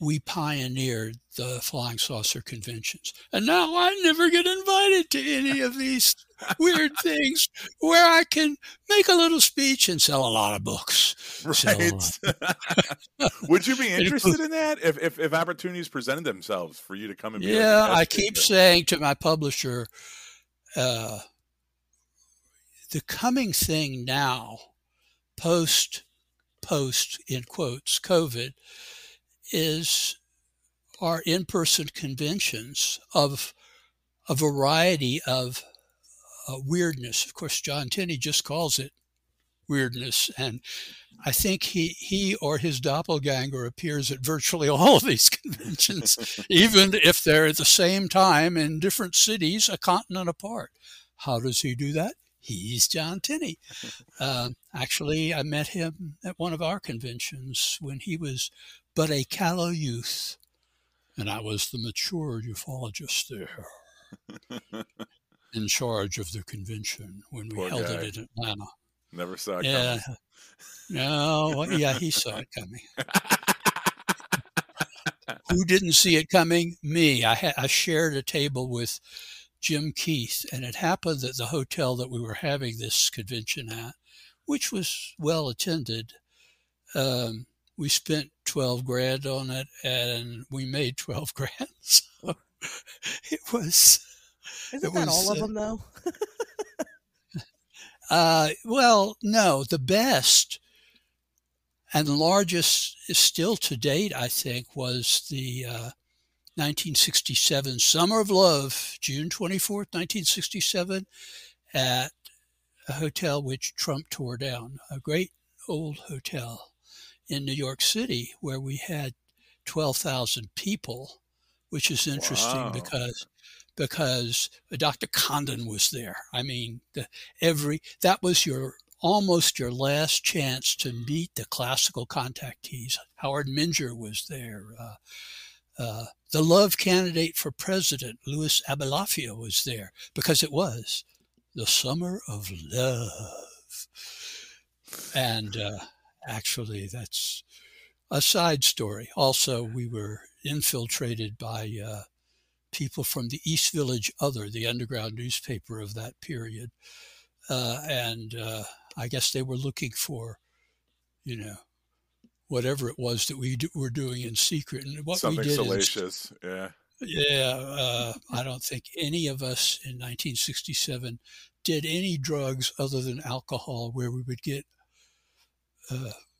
Speaker 3: We pioneered the flying saucer conventions. And now I never get invited to any of these weird things where I can make a little speech and sell a lot of books.
Speaker 2: Right. Would you be interested in that if, if, if, opportunities presented themselves for you to come and be
Speaker 3: Yeah, like I keep saying to my publisher, uh, the coming thing now, post, post, in quotes, COVID, is our in-person conventions of a variety of uh, weirdness. Of course, John Tenney just calls it weirdness, and I think he he or his doppelganger appears at virtually all of these conventions, even if they're at the same time in different cities, a continent apart. How does he do that? He's John Tenney. Uh, actually, I met him at one of our conventions when he was but a callow youth, and I was the mature ufologist there, in charge of the convention when we Poor held guy. it in Atlanta.
Speaker 2: Never saw it
Speaker 3: yeah. coming. No, yeah, he saw it coming. Who didn't see it coming? Me. I, ha- I shared a table with Jim Keith, and it happened that the hotel that we were having this convention at, which was well attended, um, we spent 12 grand on it and we made 12 grand. So it was.
Speaker 1: Isn't it that was, all of uh, them though?
Speaker 3: uh, well, no, the best and the largest still to date, I think, was the uh, 1967 Summer of Love, June 24th, 1967, at a hotel which Trump tore down, a great old hotel in New York City where we had 12,000 people, which is interesting wow. because because Dr. Condon was there. I mean, the, every that was your almost your last chance to meet the classical contactees. Howard Menger was there. Uh, uh, the love candidate for president, Louis Abolafia, was there because it was the summer of love. And uh, actually, that's a side story. Also, we were infiltrated by uh, people from the East Village Other, the underground newspaper of that period. Uh, and uh, I guess they were looking for, you know, whatever it was that we do, were doing in secret. And what
Speaker 2: Something
Speaker 3: we did
Speaker 2: salacious, yeah.
Speaker 3: Yeah, uh, I don't think any of us in 1967 did any drugs other than alcohol, where we would get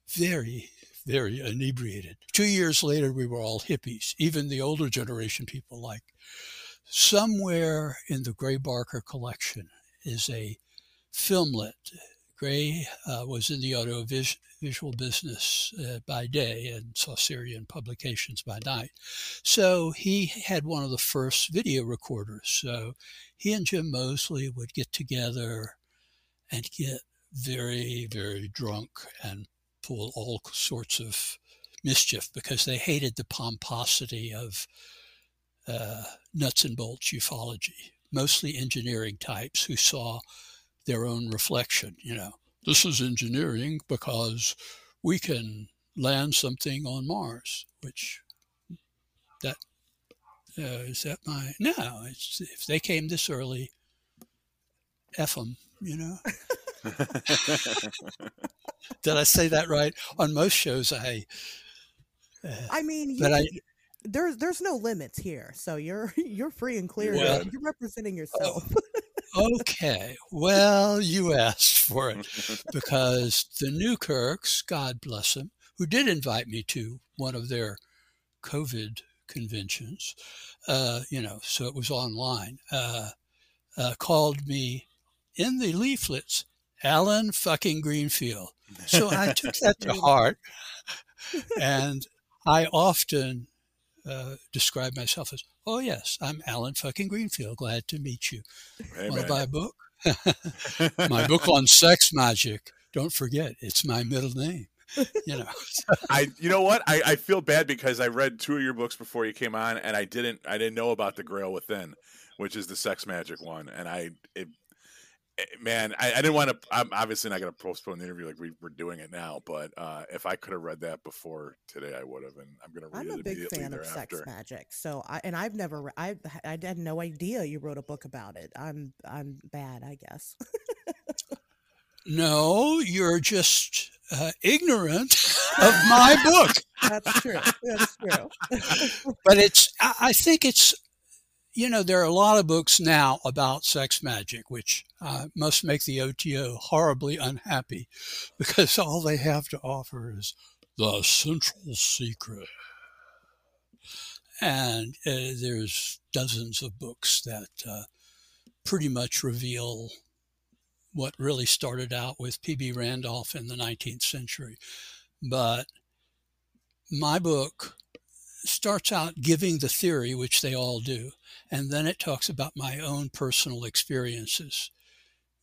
Speaker 3: very, very inebriated. Two years later, we were all hippies, even the older generation people like. Somewhere in the Gray Barker collection is a filmlet. Gray uh, was in the audiovisual business uh, by day and Saucerian publications by night. So he had one of the first video recorders. So he and Jim Moseley would get together and get very, very drunk and pull all sorts of mischief because they hated the pomposity of uh, nuts and bolts ufology, mostly engineering types who saw their own reflection. You know, this is engineering because we can land something on Mars, which that uh, is that my no. It's if they came this early, f them you know. Did I say that right? On most shows, I.
Speaker 1: Uh, I mean, but I, there's there's no limits here, so you're you're free and clear. Well, you're representing yourself.
Speaker 3: okay, well, you asked for it because the Newkirks, God bless them, who did invite me to one of their COVID conventions, uh, you know, so it was online, uh, uh, called me in the leaflets, Allen fucking Greenfield. So I took that to heart. And I often uh, describe myself as, oh, yes, I'm Allen fucking Greenfield. Glad to meet you. Hey, Want to buy a book? my book on sex magic. Don't forget, it's my middle name. You know,
Speaker 2: I you know what I, I feel bad because I read two of your books before you came on, and I didn't I didn't know about the Grail Within, which is the sex magic one, and I it man, I, I, didn't want to. I'm obviously not going to postpone the interview like we were doing it now. But uh, if I could have read that before today, I would have. And I'm going to read I'm it. I'm a big fan of sex
Speaker 1: magic. So I and I've never. I I had no idea you wrote a book about it. I'm I'm bad, I guess.
Speaker 3: no, you're just uh, ignorant of my book.
Speaker 1: That's true. That's true.
Speaker 3: but it's. I think it's you know, there are a lot of books now about sex magic, which uh, must make the OTO horribly unhappy because all they have to offer is the central secret. And uh, there's dozens of books that uh, pretty much reveal what really started out with P.B. Randolph in the 19th century. But my book starts out giving the theory, which they all do, and then it talks about my own personal experiences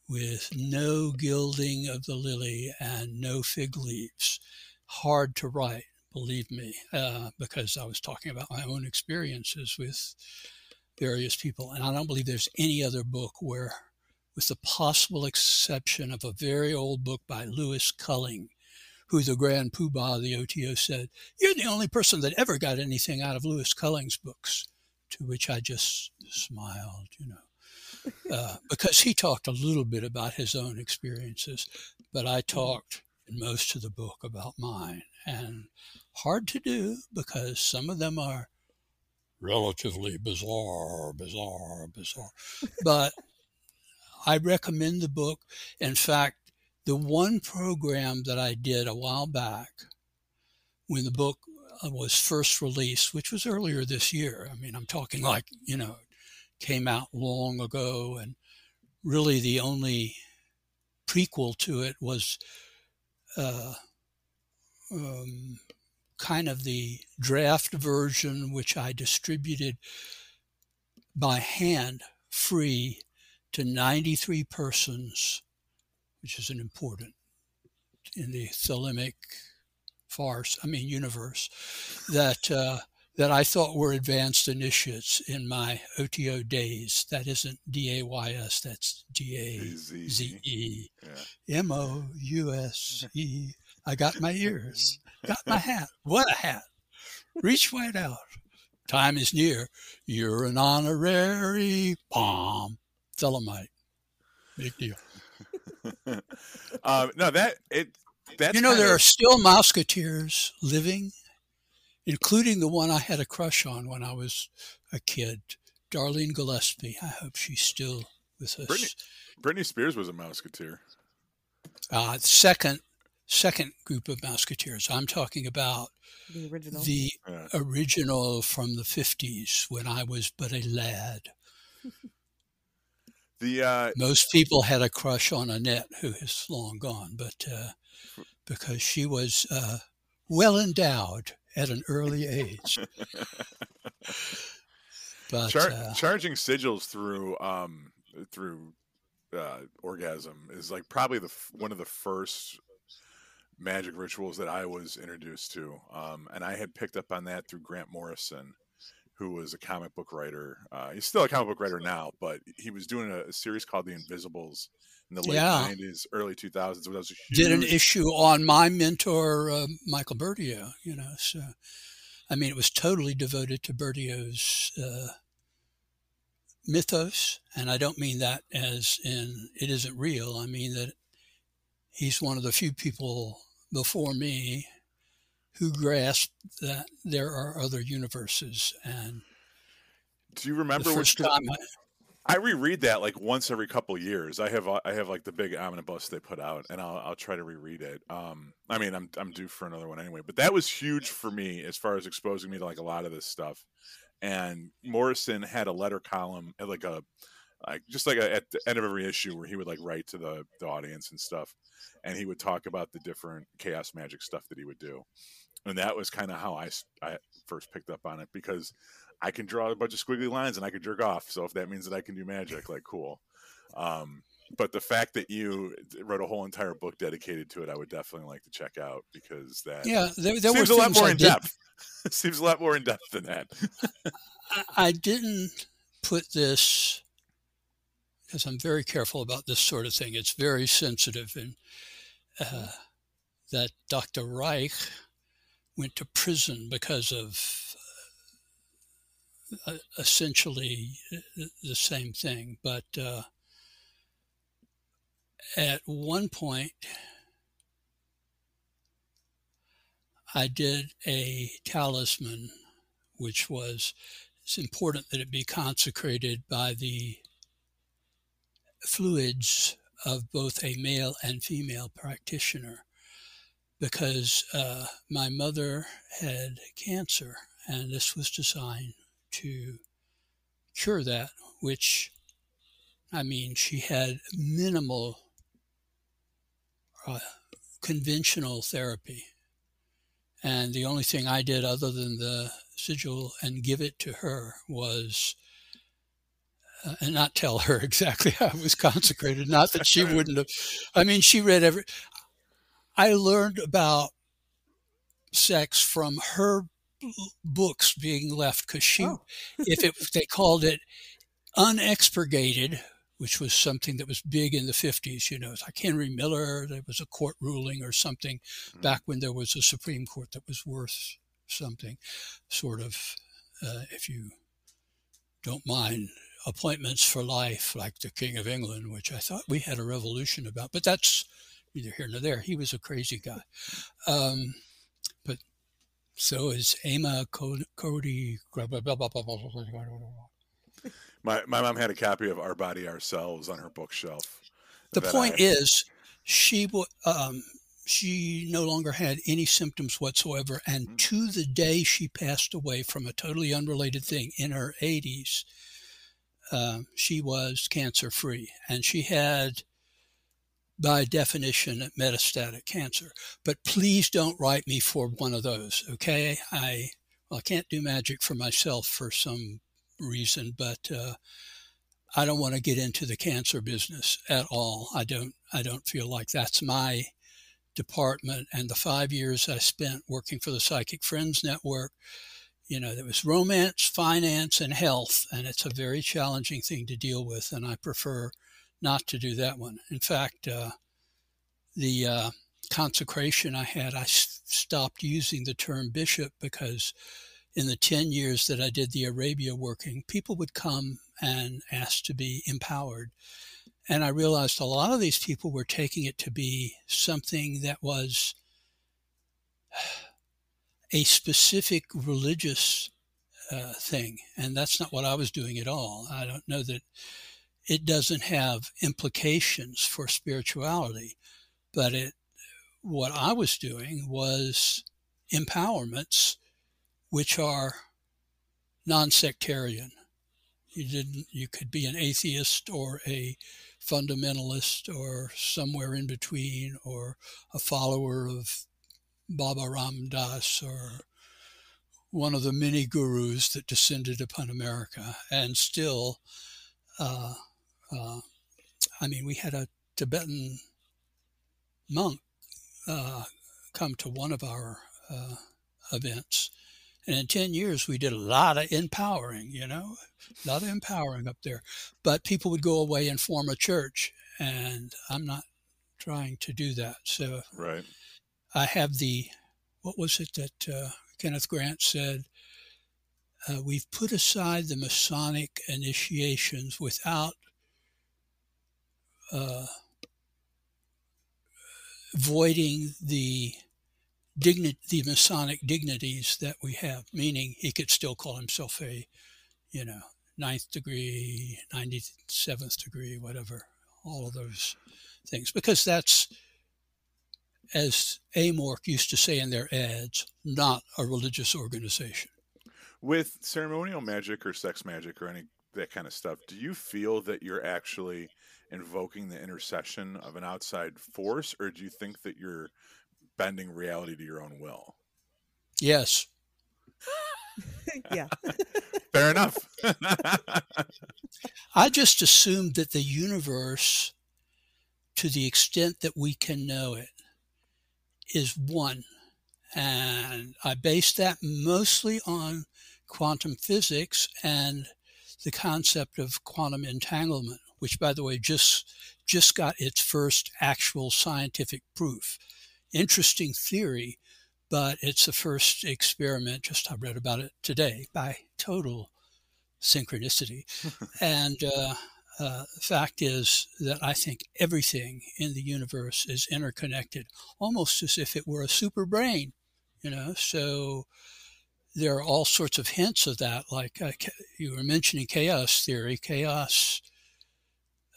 Speaker 3: with no gilding of the lily and no fig leaves. Hard to write, believe me, uh, because I was talking about my own experiences with various people. And I don't believe there's any other book where, with the possible exception of a very old book by Louis Culling, who the grand poobah of the OTO said, You're the only person that ever got anything out of Louis Culling's books. To which I just smiled, you know, uh, because he talked a little bit about his own experiences, but I talked in most of the book about mine. And hard to do because some of them are relatively bizarre, bizarre, bizarre. But I recommend the book. In fact, the one program that I did a while back when the book uh, was first released, which was earlier this year. I mean, I'm talking like, you know, came out long ago. And really the only prequel to it was uh, um, kind of the draft version, which I distributed by hand free to 93 persons which is an important in the Thelemic farce, I mean universe, that uh, that I thought were advanced initiates in my OTO days. That isn't D A Y S, that's D A Z E M O U S E. I got my ears, got my hat. What a hat! Reach right out. Time is near. You're an honorary palm Thelemite. Big deal.
Speaker 2: um, no, that it. That's
Speaker 3: you know, there of... are still musketeers living, including the one I had a crush on when I was a kid, Darlene Gillespie. I hope she's still with us.
Speaker 2: Britney, Britney Spears was a musketeer.
Speaker 3: Uh, second, second group of musketeers. I'm talking about
Speaker 1: the original,
Speaker 3: the yeah. original from the '50s when I was but a lad.
Speaker 2: The uh,
Speaker 3: most people had a crush on Annette, who is long gone, but uh, because she was uh, well endowed at an early age.
Speaker 2: but Char- uh, charging sigils through um, through uh, orgasm is like probably the one of the first magic rituals that I was introduced to, um, and I had picked up on that through Grant Morrison who was a comic book writer. Uh, he's still a comic book writer now, but he was doing a, a series called The Invisibles in the late yeah. 90s, early 2000s. That was
Speaker 3: huge... Did an issue on my mentor, uh, Michael Bertiaux, you know. So, I mean, it was totally devoted to Bertiaux's uh, mythos, and I don't mean that as in it isn't real. I mean that he's one of the few people before me who grasped that there are other universes. And
Speaker 2: do you remember the first time? I, I reread that like once every couple years. I have I have like the big omnibus they put out, and I'll I'll try to reread it. Um, I mean, I'm I'm due for another one anyway, but that was huge for me as far as exposing me to like a lot of this stuff. And Morrison had a letter column, like a like just like a, at the end of every issue where he would like write to the the audience and stuff, and he would talk about the different chaos magic stuff that he would do, and that was kind of how I I first picked up on it because I can draw a bunch of squiggly lines and I can jerk off. So if that means that I can do magic, like cool. Um, but the fact that you wrote a whole entire book dedicated to it, I would definitely like to check out because that
Speaker 3: yeah, there, there
Speaker 2: seems a lot more I in did... depth. seems a lot more in depth than that.
Speaker 3: I didn't put this because I'm very careful about this sort of thing. It's very sensitive, and uh, that Dr. Reich went to prison because of uh, essentially uh, the same thing. But uh, at one point, I did a talisman, which was it's important that it be consecrated by the fluids of both a male and female practitioner because uh, my mother had cancer and this was designed to cure that, which, I mean, she had minimal uh, conventional therapy. And the only thing I did other than the sigil and give it to her was, uh, and not tell her exactly how it was consecrated. Not that she wouldn't have. I mean, she read every. I learned about sex from her books being left because she, oh. if it they called it unexpurgated, which was something that was big in the 50s, you know, like Henry Miller, there was a court ruling or something mm. back when there was a Supreme Court that was worth something, sort of, uh, if you don't mind appointments for life, like the King of England, which I thought we had a revolution about, but that's neither here nor there. He was a crazy guy. Um, but so is Emma Cody.
Speaker 2: My my mom had a copy of Our Body Ourselves on her bookshelf.
Speaker 3: The point I... is, she um, she no longer had any symptoms whatsoever, and mm-hmm. to the day she passed away from a totally unrelated thing in her 80s, uh, she was cancer free, and she had by definition metastatic cancer. But please don't write me for one of those, okay? I well, I can't do magic for myself for some reason, but uh, I don't want to get into the cancer business at all. I don't. I don't feel like that's my department. And the five years I spent working for the Psychic Friends Network, you know, there was romance, finance, and health, and it's a very challenging thing to deal with. And I prefer not to do that one. In fact, uh, the uh, consecration I had, I stopped using the term bishop because in the 10 years that I did the Arabia working, people would come and ask to be empowered. And I realized a lot of these people were taking it to be something that was a specific religious uh, thing. And that's not what I was doing at all. I don't know that it doesn't have implications for spirituality, but it what I was doing was empowerments which are non-sectarian. You didn't you could be an atheist or a fundamentalist or somewhere in between or a follower of Baba Ram Dass or one of the many gurus that descended upon America and still uh, uh, I mean, we had a Tibetan monk uh, come to one of our uh, events. And in 10 years, we did a lot of empowering, you know, a lot of empowering up there. But people would go away and form a church. And I'm not trying to do that. So
Speaker 2: right.
Speaker 3: I have the, what was it that uh, Kenneth Grant said? uh, we've put aside the Masonic initiations without uh, voiding the dignity, the Masonic dignities that we have, meaning he could still call himself a, you know, ninth degree, 97th degree, whatever, all of those things, because that's, as AMORC used to say in their ads, not a religious organization.
Speaker 2: With ceremonial magic or sex magic or any that kind of stuff, do you feel that you're actually invoking the intercession of an outside force, or do you think that you're bending reality to your own will?
Speaker 3: Yes.
Speaker 1: yeah.
Speaker 2: Fair enough.
Speaker 3: I just assumed that the universe, to the extent that we can know it, is one. And I base that mostly on quantum physics and the concept of quantum entanglement, which, by the way, just just got its first actual scientific proof. Interesting theory, but it's the first experiment. Just I read about it today by total synchronicity. and uh, uh, the fact is that I think everything in the universe is interconnected, almost as if it were a super brain, you know. So there are all sorts of hints of that. Like uh, you were mentioning chaos theory, chaos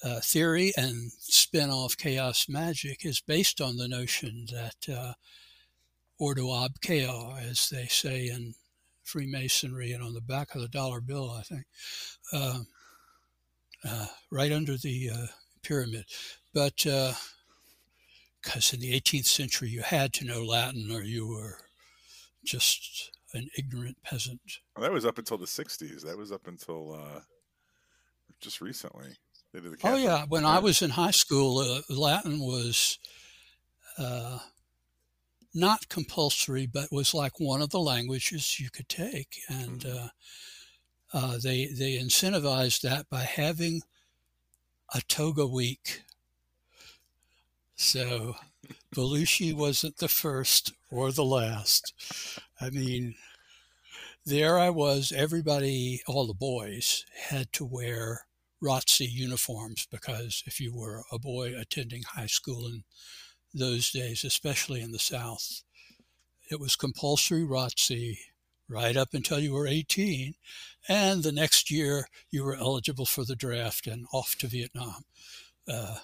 Speaker 3: uh, theory and spin off chaos magic is based on the notion that uh, ordo ab chao, as they say in Freemasonry and on the back of the dollar bill, I think, uh, uh right under the uh, pyramid. But because uh, in the 18th century you had to know Latin or you were just an ignorant peasant.
Speaker 2: Well, that was up until the 60s. That was up until just recently.
Speaker 3: Oh yeah, when I was in high school, uh, Latin was uh, not compulsory, but was like one of the languages you could take, and mm-hmm. uh, uh, they they incentivized that by having a toga week. So Belushi wasn't the first or the last. I mean, there I was. Everybody, all the boys, had to wear ROTC uniforms because if you were a boy attending high school in those days, especially in the South, it was compulsory ROTC right up until you were 18. And the next year, you were eligible for the draft and off to Vietnam. Uh,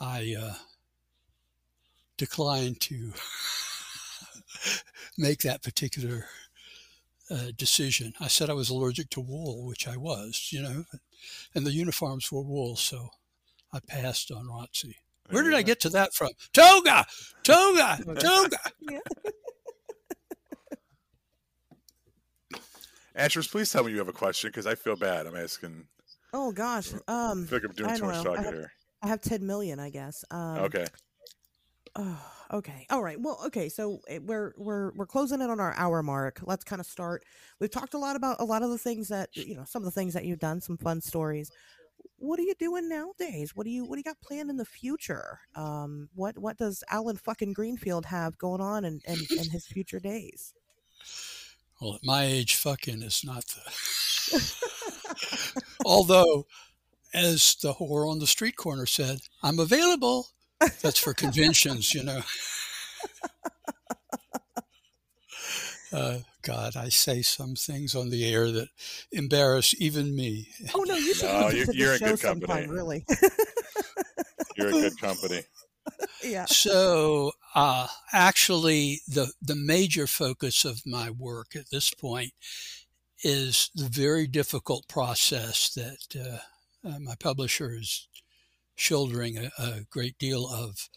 Speaker 3: I uh, declined to make that particular uh, decision. I said I was allergic to wool, which I was, you know, and the uniforms were wool, so I passed on ROTC. Where did I get to that from? Toga, toga, toga.
Speaker 2: Ashes, please tell me you have a question because I feel bad. I'm asking.
Speaker 1: Oh gosh, um,
Speaker 2: I feel like I'm doing too much talking here.
Speaker 1: I have 10 million, I guess. Um,
Speaker 2: okay.
Speaker 1: Oh, okay. All right. Well, okay. So eh, we're we're we're closing in on our hour mark. Let's kind of start. We've talked a lot about a lot of the things that you know, some of the things that you've done, some fun stories. What are you doing nowadays? What do you what do you got planned in the future? Um, what what does Allen fucking Greenfield have going on in, in, in his future days?
Speaker 3: Well, at my age, fucking is not the. Although, as the whore on the street corner said, I'm available. That's for conventions, you know. Uh, God, I say some things on the air that embarrass even me.
Speaker 1: Oh no, you should no, you're, you're a good company. Really,
Speaker 2: you're a good company.
Speaker 1: Yeah.
Speaker 3: So, uh, actually, the the major focus of my work at this point is the very difficult process that uh, uh, my publisher is shouldering a, a great deal of.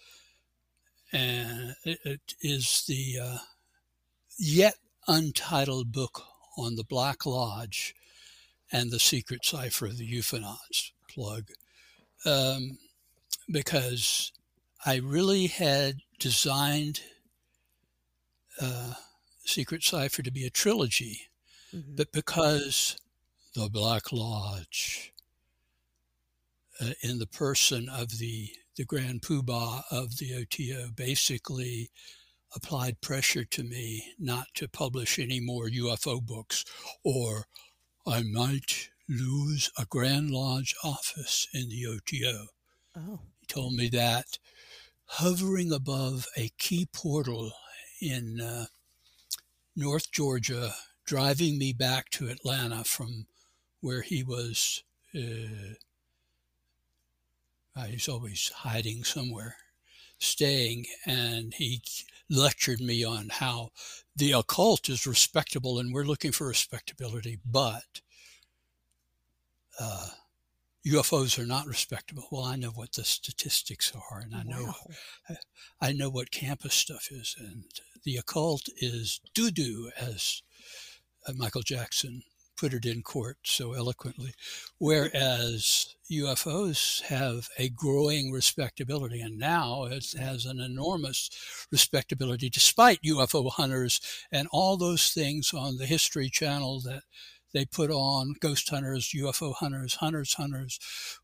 Speaker 3: And it, it is the uh, yet untitled book on the Black Lodge and the secret cipher of the UFOnauts plug. Um, because I really had designed uh, Secret Cipher to be a trilogy, mm-hmm. but because the Black Lodge uh, in the person of the the Grand Poobah of the OTO basically applied pressure to me not to publish any more UFO books, or I might lose a Grand Lodge office in the OTO. Oh. He told me that hovering above a key portal in uh, North Georgia, driving me back to Atlanta from where he was. Uh, uh, he's always hiding somewhere, staying, and he lectured me on how the occult is respectable and we're looking for respectability, but uh, UFOs are not respectable. Well, I know what the statistics are, and I know wow. I, know what campus stuff is, and the occult is doo doo, as uh, Michael Jackson put it in court so eloquently. Whereas UFOs have a growing respectability, and now it has an enormous respectability, despite UFO hunters and all those things on the History Channel that they put on ghost hunters, UFO hunters, hunters, hunters,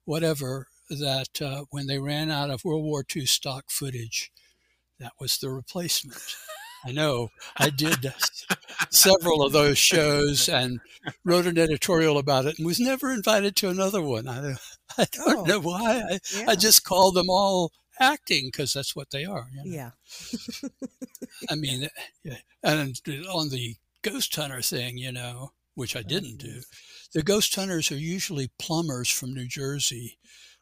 Speaker 3: whatever, that uh, when they ran out of World War II stock footage, that was the replacement. I know. I did several of those shows and wrote an editorial about it and was never invited to another one. I, I don't oh, know why. I, yeah. I just called them all acting because that's what they are.
Speaker 1: You know? Yeah.
Speaker 3: I mean, eh, and on the ghost hunter thing, you know, which I oh, didn't do. The ghost hunters are usually plumbers from New Jersey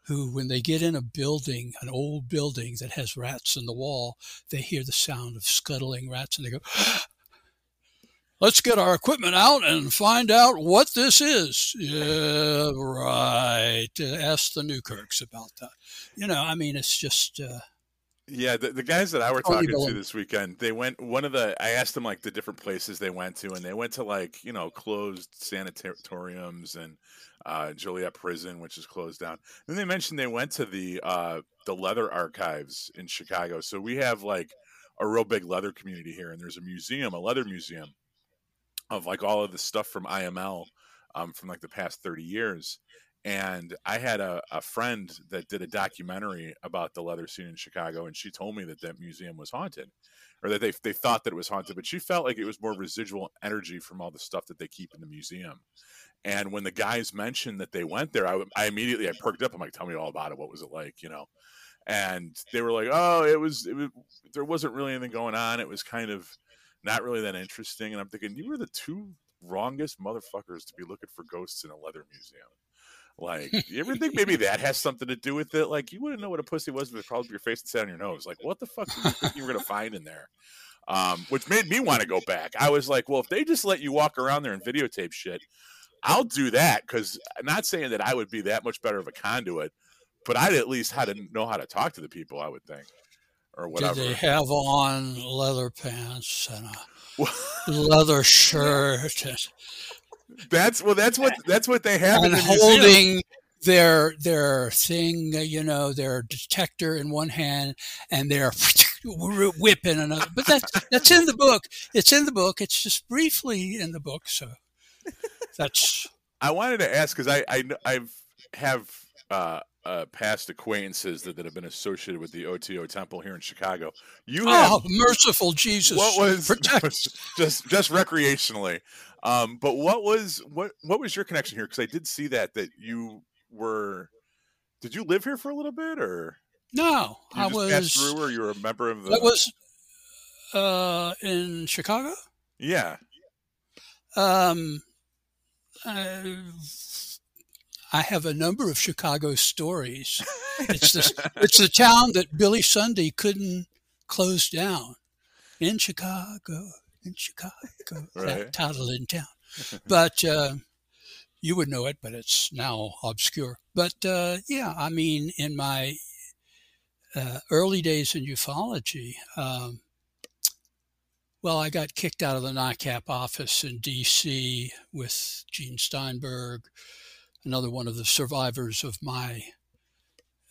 Speaker 3: who, when they get in a building, an old building that has rats in the wall, they hear the sound of scuttling rats and they go, Let's get our equipment out and find out what this is. Yeah, right. Ask the Newkirks about that. You know, I mean, it's just. Uh,
Speaker 2: yeah, the, the guys that I were talking to this weekend, they went one of the. I asked them like the different places they went to, and they went to like you know closed sanatoriums and uh, Joliet Prison, which is closed down. Then they mentioned they went to the uh, the leather archives in Chicago. So we have like a real big leather community here, and there's a museum, a leather museum, of like all of the stuff from IML um, from like the past thirty years and I had a, a friend that did a documentary about the leather scene in Chicago, and she told me that that museum was haunted, or that they they thought that it was haunted, but she felt like it was more residual energy from all the stuff that they keep in the museum. And when the guys mentioned that they went there, I, I immediately I perked up. I'm like, "Tell me all about it. What was it like?" You know. And they were like, "Oh, it was, it was there wasn't really anything going on. It was kind of not really that interesting." And I'm thinking, you were the two wrongest motherfuckers to be looking for ghosts in a leather museum. Like, you ever think maybe that has something to do with it? Like, you wouldn't know what a pussy was if it crawled up your face and sat on your nose. Like, what the fuck did you think you were going to find in there? Um, which made me want to go back. I was like, well, if they just let you walk around there and videotape shit, I'll do that. Because I'm uh, not saying that I would be that much better of a conduit, but I'd at least how to know how to talk to the people. I would think, or whatever.
Speaker 3: Did they have on leather pants and a leather shirt?
Speaker 2: That's well. That's what that's what they have.
Speaker 3: And
Speaker 2: the
Speaker 3: holding their their thing, uh, you know, their detector in one hand, and their whip in another. But that's that's in the book. It's in the book. It's just briefly in the book. So that's.
Speaker 2: I wanted to ask because I I I've have uh, uh, past acquaintances that, that have been associated with the OTO temple here in Chicago. You have,
Speaker 3: oh, merciful Jesus!
Speaker 2: What was just just recreationally? Um, but what was what what was your connection here? Because I did see that that you were. Did you live here for a little bit, or
Speaker 3: no? I was
Speaker 2: through, or you were a member of the.
Speaker 3: That was uh, in Chicago.
Speaker 2: Yeah.
Speaker 3: Um, I, I have a number of Chicago stories. It's this. it's the town that Billy Sunday couldn't close down in Chicago in Chicago, right. that title in town. but uh, you would know it, but it's now obscure. But uh, yeah, I mean, in my uh, early days in ufology, um, well, I got kicked out of the NICAP office in D.C. with Gene Steinberg, another one of the survivors of my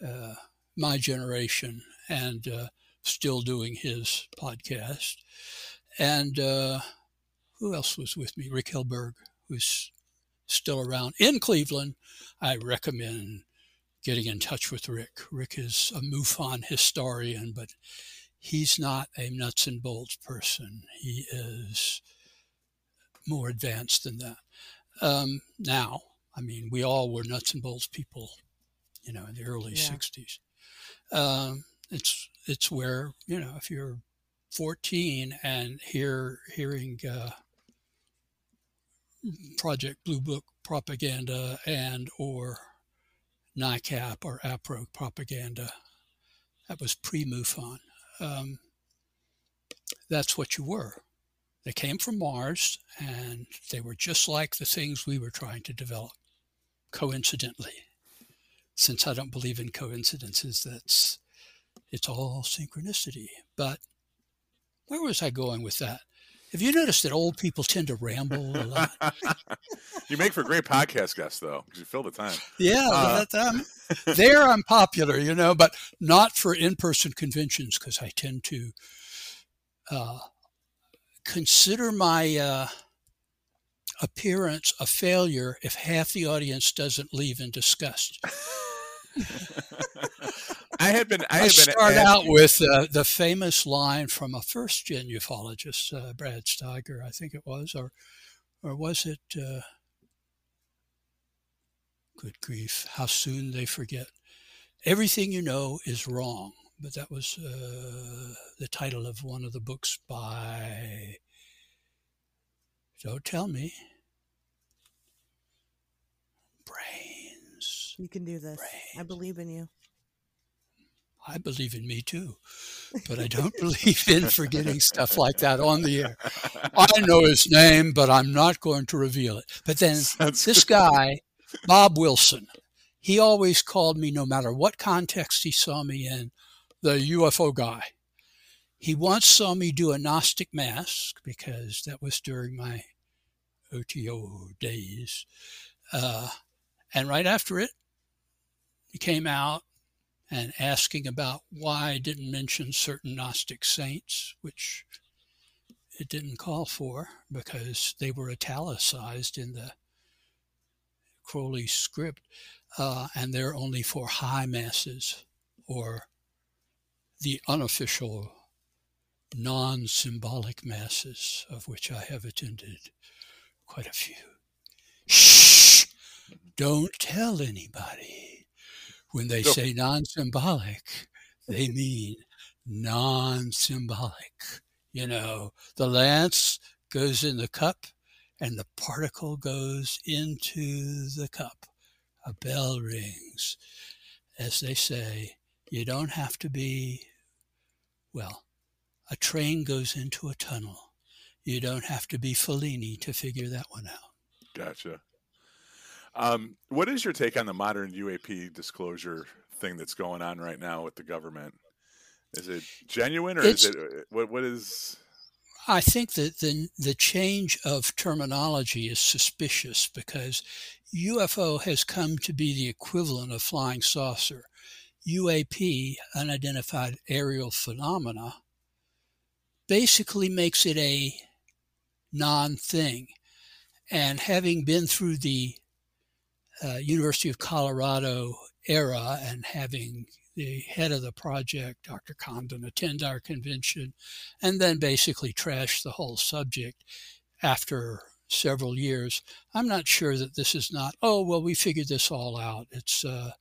Speaker 3: uh, my generation, and uh, still doing his podcast. And uh, who else was with me? Rick Hilberg, who's still around in Cleveland. I recommend getting in touch with Rick. Rick is a MUFON historian, but he's not a nuts and bolts person. He is more advanced than that. Um, now, I mean, we all were nuts and bolts people, you know, in the early yeah. 60s. Um, it's it's where you know if you're 14 and hear hearing uh, Project Blue Book propaganda and or NICAP or APRO propaganda, that was pre-MUFON. Um, that's what you were. They came from Mars and they were just like the things we were trying to develop, coincidentally. Since I don't believe in coincidences, that's it's all synchronicity. But where was I going with that? Have you noticed that old people tend to ramble a lot?
Speaker 2: you make for great podcast guests, though, because you fill the time.
Speaker 3: Yeah, uh, that, um, there I'm popular, you know, but not for in-person conventions because I tend to uh, consider my uh, appearance a failure if half the audience doesn't leave in disgust.
Speaker 2: I had been. I,
Speaker 3: I
Speaker 2: had
Speaker 3: start been out with uh, the famous line from a first gen ufologist, uh, Brad Steiger, I think it was, or or was it? Uh, good grief! How soon they forget. Everything you know is wrong. But that was uh, the title of one of the books by. Don't tell me. Brains.
Speaker 1: You can do this. Brains. I believe in you.
Speaker 3: I believe in me too, but I don't believe in forgetting stuff like that on the air. I know his name, but I'm not going to reveal it. But then That's this good. guy, Bob Wilson, he always called me, no matter what context he saw me in, the UFO guy. He once saw me do a Gnostic mass because that was during my OTO days. Uh, and right after it, he came out and asking about why I didn't mention certain Gnostic saints, which it didn't call for because they were italicized in the Crowley script, uh, and they're only for high masses or the unofficial non symbolic masses, of which I have attended quite a few. Shh! Don't tell anybody. When they say non symbolic, they mean non symbolic. You know, the lance goes in the cup and the particle goes into the cup. A bell rings. As they say, you don't have to be, well, a train goes into a tunnel. You don't have to be Fellini to figure that one out.
Speaker 2: Gotcha. Um, what is your take on the modern UAP disclosure thing that's going on right now with the government? Is it genuine or it's, is it uh, what? What is?
Speaker 3: I think that the the change of terminology is suspicious because UFO has come to be the equivalent of flying saucer. UAP, unidentified aerial phenomena, basically makes it a non thing. And having been through the uh, University of Colorado era and having the head of the project, Dr. Condon, attend our convention and then basically trash the whole subject after several years. I'm not sure that this is not, oh, well, we figured this all out. It's, uh,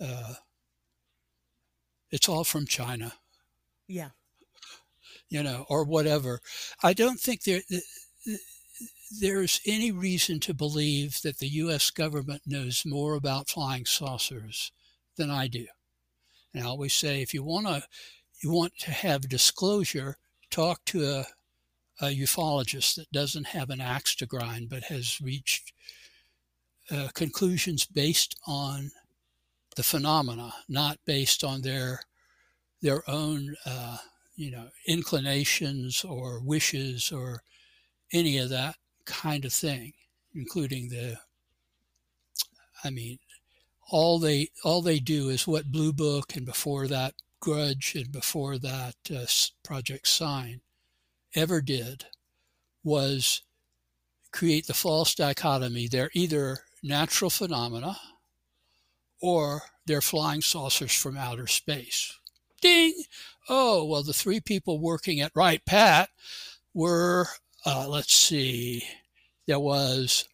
Speaker 3: uh, it's all from China.
Speaker 1: Yeah.
Speaker 3: You know, or whatever. I don't think there, there's any reason to believe that the U.S. government knows more about flying saucers than I do. And I always say, if you want to, you want to have disclosure, talk to a, a ufologist that doesn't have an axe to grind, but has reached uh, conclusions based on the phenomena, not based on their their own, uh, you know, inclinations or wishes or any of that kind of thing, including the, I mean, all they all they do is what Blue Book and before that Grudge and before that uh, Project Sign ever did was create the false dichotomy. They're either natural phenomena or they're flying saucers from outer space. ding. Oh, well, the three people working at Wright Pat were, uh, let's see, there was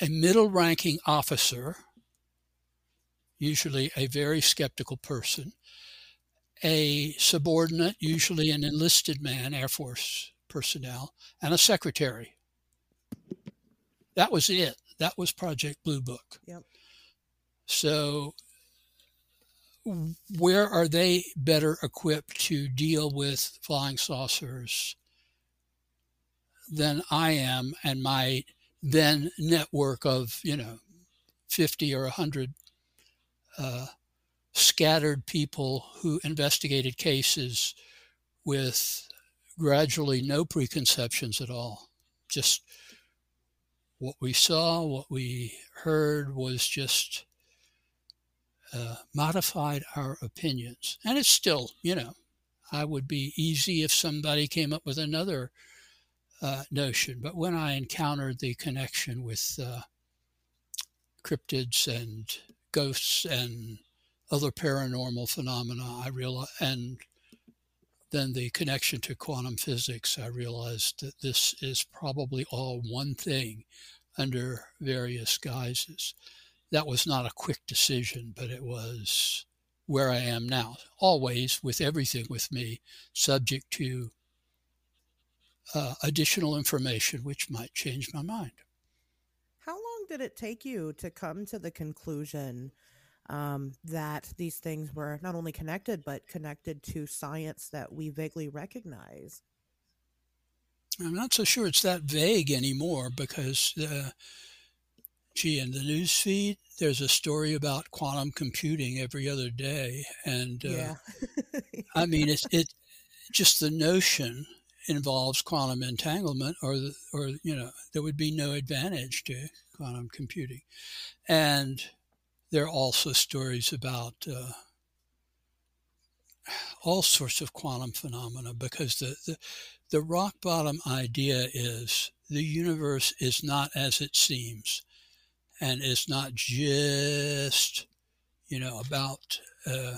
Speaker 3: a middle ranking officer, usually a very skeptical person, a subordinate, usually an enlisted man, Air Force personnel, and a secretary. That was it. That was Project Blue Book.
Speaker 1: Yep.
Speaker 3: So, where are they better equipped to deal with flying saucers than I am and my then network of, you know, 50 or 100 uh, scattered people who investigated cases with gradually no preconceptions at all. Just what we saw, what we heard was just uh, modified our opinions. And it's still, you know, I would be easy if somebody came up with another uh, notion. But when I encountered the connection with uh, cryptids and ghosts and other paranormal phenomena, I realized, and then the connection to quantum physics, I realized that this is probably all one thing under various guises. That was not a quick decision, but it was where I am now. Always with everything with me, subject to uh, additional information which might change my mind.
Speaker 1: How long did it take you to come to the conclusion um, that these things were not only connected, but connected to science that we vaguely recognize?
Speaker 3: I'm not so sure it's that vague anymore because, uh, gee, in the news feed, there's a story about quantum computing every other day, and uh,
Speaker 1: yeah.
Speaker 3: I mean, it's it just the notion involves quantum entanglement, or or you know, there would be no advantage to quantum computing, and there are also stories about. Uh, all sorts of quantum phenomena because the, the the rock bottom idea is the universe is not as it seems and it's not just you know about uh,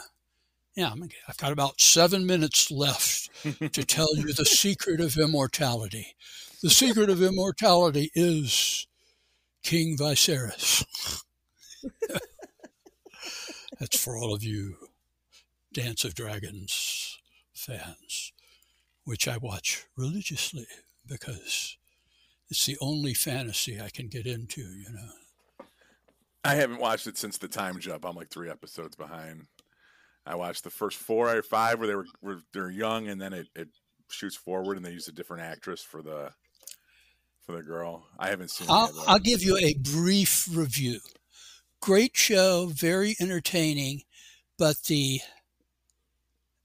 Speaker 3: yeah i've got about seven minutes left to tell you the secret of immortality the secret of immortality is king viserys that's for all of you dance of dragons fans which I watch religiously because it's the only fantasy I can get into, you know.
Speaker 2: I haven't watched it since the time jump. I'm like three episodes behind. I watched the first four or five where they were, were they're young, and then it, it shoots forward, and they use a different actress for the for the girl. I haven't seen.
Speaker 3: I'll, I'll give you a brief review. Great show, very entertaining, but the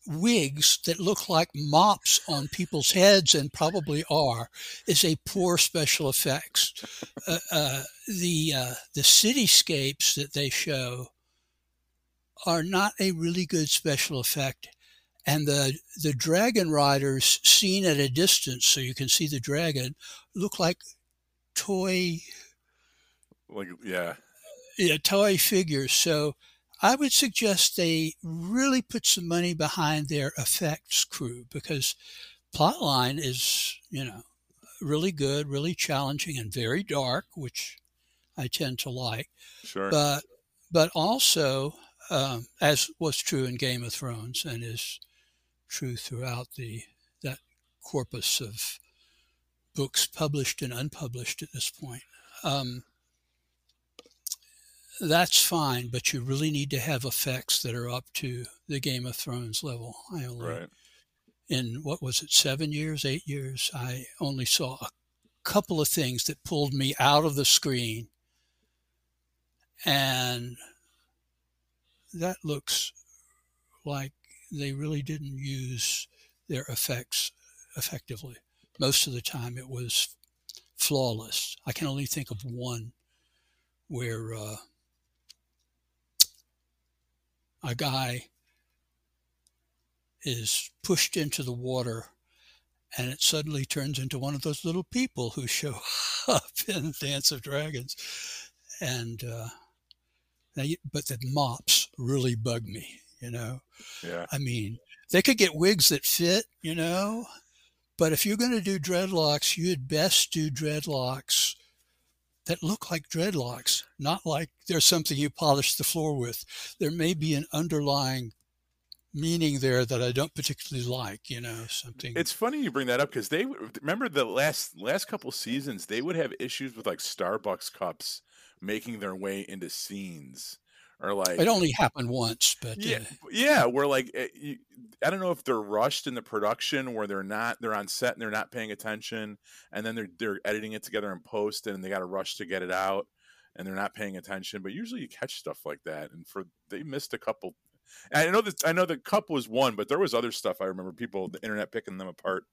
Speaker 3: wigs that look like mops on people's heads and probably are is a poor special effects. Uh, uh, the uh, the cityscapes that they show are not a really good special effect, and the the dragon riders seen at a distance, so you can see the dragon, look like toy.
Speaker 2: Like yeah,
Speaker 3: yeah, toy figures. So I would suggest they really put some money behind their effects crew because plotline is, you know, really good, really challenging, and very dark, which I tend to like.
Speaker 2: Sure.
Speaker 3: But but also, um, as was true in Game of Thrones and is true throughout the that corpus of books published and unpublished at this point. Um, that's fine, but you really need to have effects that are up to the Game of Thrones level. I only,
Speaker 2: right.
Speaker 3: in what was it, seven years, eight years, I only saw a couple of things that pulled me out of the screen. And that looks like they really didn't use their effects effectively. Most of the time it was flawless. I can only think of one where uh, a guy is pushed into the water and it suddenly turns into one of those little people who show up in Dance of Dragons. And, uh, you, but the mops really bug me. You know.
Speaker 2: Yeah.
Speaker 3: I mean, they could get wigs that fit. You know. But if you're going to do dreadlocks, you'd best do dreadlocks that look like dreadlocks, not like there's something you polish the floor with. There may be an underlying meaning there that I don't particularly like, you know, something.
Speaker 2: It's funny you bring that up because they remember the last last couple seasons they would have issues with like Starbucks cups making their way into scenes or like
Speaker 3: it only happened once, but
Speaker 2: yeah,
Speaker 3: uh,
Speaker 2: yeah, we're like eh, I don't know if they're rushed in the production where they're not they're on set and they're not paying attention, and then they're they're editing it together in post and they got to rush to get it out, and they're not paying attention. But usually you catch stuff like that, and for they missed a couple. I know that I know the cup was one, but there was other stuff I remember people the internet picking them apart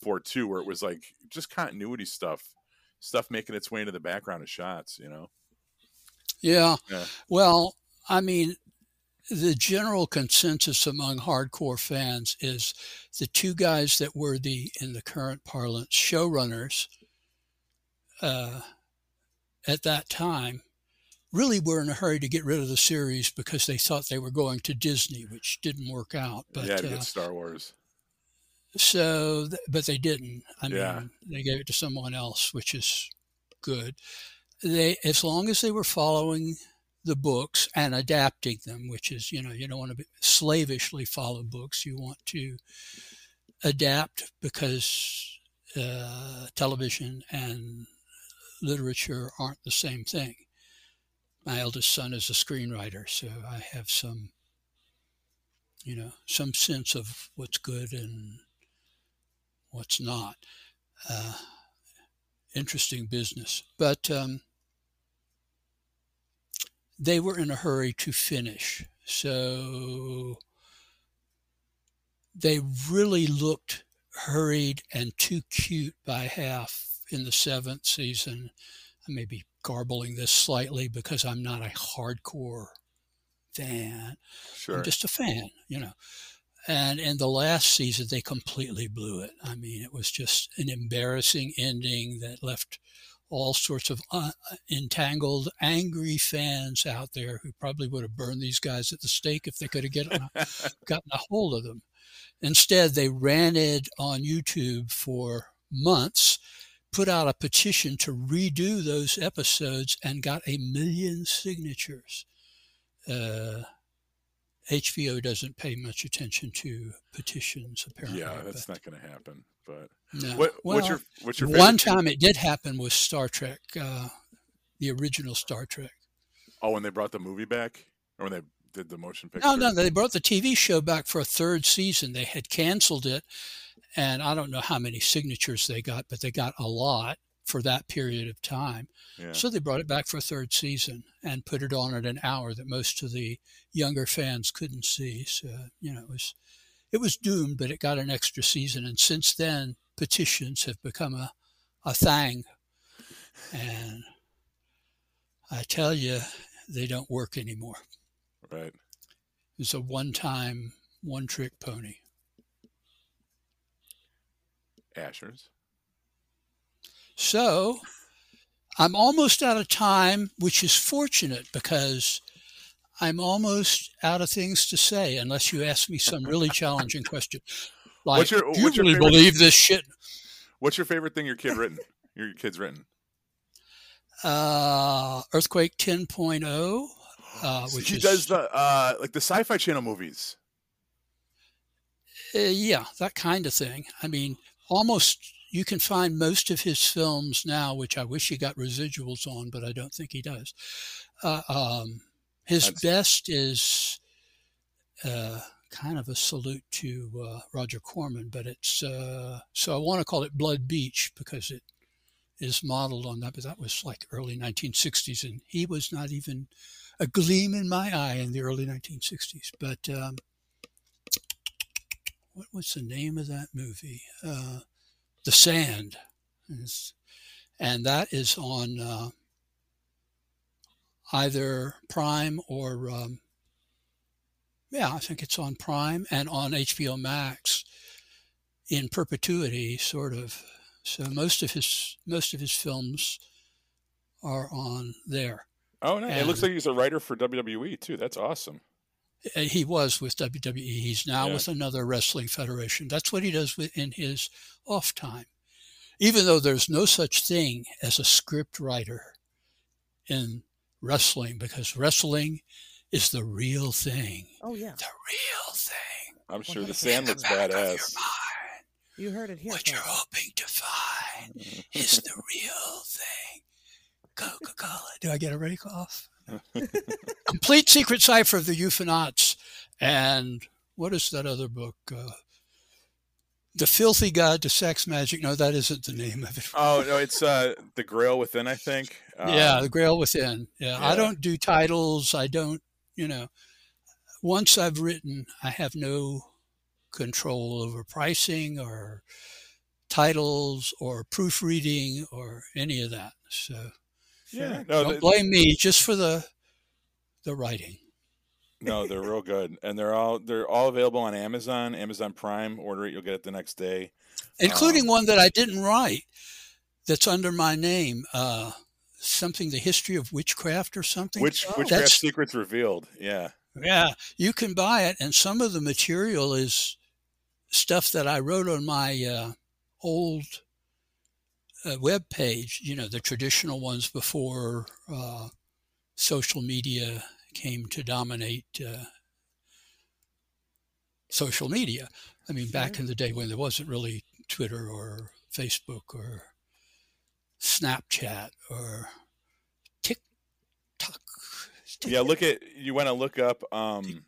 Speaker 2: for too, where it was like just continuity stuff, stuff making its way into the background of shots, you know.
Speaker 3: Yeah. yeah. Well, I mean, the general consensus among hardcore fans is the two guys that were the, in the current parlance, showrunners uh, at that time really were in a hurry to get rid of the series because they thought they were going to Disney, which didn't work out. But
Speaker 2: yeah, to uh, Star Wars.
Speaker 3: So, but they didn't. I yeah. mean, they gave it to someone else, which is good. They, as long as they were following the books and adapting them, which is, you know, you don't want to slavishly follow books. You want to adapt because uh, television and literature aren't the same thing. My eldest son is a screenwriter, so I have some, you know, some sense of what's good and what's not. Uh, interesting business. But um, they were in a hurry to finish. So they really looked hurried and too cute by half in the seventh season. I may be garbling this slightly because I'm not a hardcore fan.
Speaker 2: Sure.
Speaker 3: I'm just a fan, you know. And in the last season, they completely blew it. I mean, it was just an embarrassing ending that left all sorts of uh, entangled, angry fans out there who probably would have burned these guys at the stake if they could have get, gotten a hold of them. Instead, they ranted on YouTube for months, put out a petition to redo those episodes, and got a million signatures. Uh, HBO doesn't pay much attention to petitions, apparently.
Speaker 2: Yeah, that's but. not going to happen. But
Speaker 3: no.
Speaker 2: What,
Speaker 3: well,
Speaker 2: what's your what's your
Speaker 3: one time it did happen with Star Trek, uh, the original Star Trek.
Speaker 2: Oh, when they brought the movie back, or when they did the motion picture?
Speaker 3: No, no, they brought the TV show back for a third season. They had canceled it, and I don't know how many signatures they got, but they got a lot for that period of time. Yeah. So they brought it back for a third season and put it on at an hour that most of the younger fans couldn't see. So you know, it was it was doomed, but it got an extra season. And since then, petitions have become a, a thing. And I tell you, they don't work anymore.
Speaker 2: Right.
Speaker 3: It's a one time, one trick pony.
Speaker 2: Ashers.
Speaker 3: So I'm almost out of time, which is fortunate because I'm almost out of things to say unless you ask me some really challenging question. Like, what's your, do you really favorite, believe this shit?
Speaker 2: What's your favorite thing your kid written? Your kid's written?
Speaker 3: Uh, Earthquake 10.0. Uh, which
Speaker 2: he
Speaker 3: is,
Speaker 2: does the uh, like the Sci-Fi Channel movies.
Speaker 3: Uh, yeah, that kind of thing. I mean, almost you can find most of his films now, which I wish he got residuals on, but I don't think he does. Uh, um, his That's... best is uh, kind of a salute to uh, Roger Corman, but it's uh, so I want to call it Blood Beach because it is modeled on that. But that was like early 1960s, and he was not even a gleam in my eye in the early 1960s. But um, what was the name of that movie? Uh, the Sand, and that is on uh, either Prime or um, yeah, I think it's on Prime and on HBO Max in perpetuity, sort of. So most of his most of his films are on there.
Speaker 2: Oh, no! it looks like he's a writer for WWE too. That's awesome.
Speaker 3: Uh, he was with WWE. He's now yeah. with another wrestling federation. That's what he does in his off time. Even though there's no such thing as a script writer in wrestling, because wrestling is the real thing.
Speaker 1: Oh yeah,
Speaker 3: the real thing.
Speaker 2: I'm sure the sand looks badass.
Speaker 1: You heard it here.
Speaker 3: What you're hoping to find is the real thing. Coca Cola. Do I get a rake cough? Complete Secret Cipher of the UFOnauts. And what is that other book? Uh, the Filthy Guide to Sex Magic. No, that isn't the name of it.
Speaker 2: Oh, no, it's uh, The Grail Within, I think.
Speaker 3: Um, yeah, The Grail Within. Yeah, yeah, I don't do titles. I don't, you know, once I've written, I have no control over pricing or titles or proofreading or any of that. So
Speaker 2: yeah, no,
Speaker 3: don't blame me just for the the writing.
Speaker 2: no, they're real good, and they're all they're all available on Amazon, Amazon Prime. Order it, you'll get it the next day,
Speaker 3: including um, one that I didn't write. That's under my name. Uh, something, the history of witchcraft or something.
Speaker 2: Witch, oh. witchcraft that's, secrets revealed. Yeah,
Speaker 3: yeah. You can buy it, and some of the material is stuff that I wrote on my uh, old uh, web page, you know, the traditional ones before uh, social media came to dominate uh, social media. I mean, back in the day when there wasn't really Twitter or Facebook or Snapchat or TikTok.
Speaker 2: Yeah, look at you want to look up um,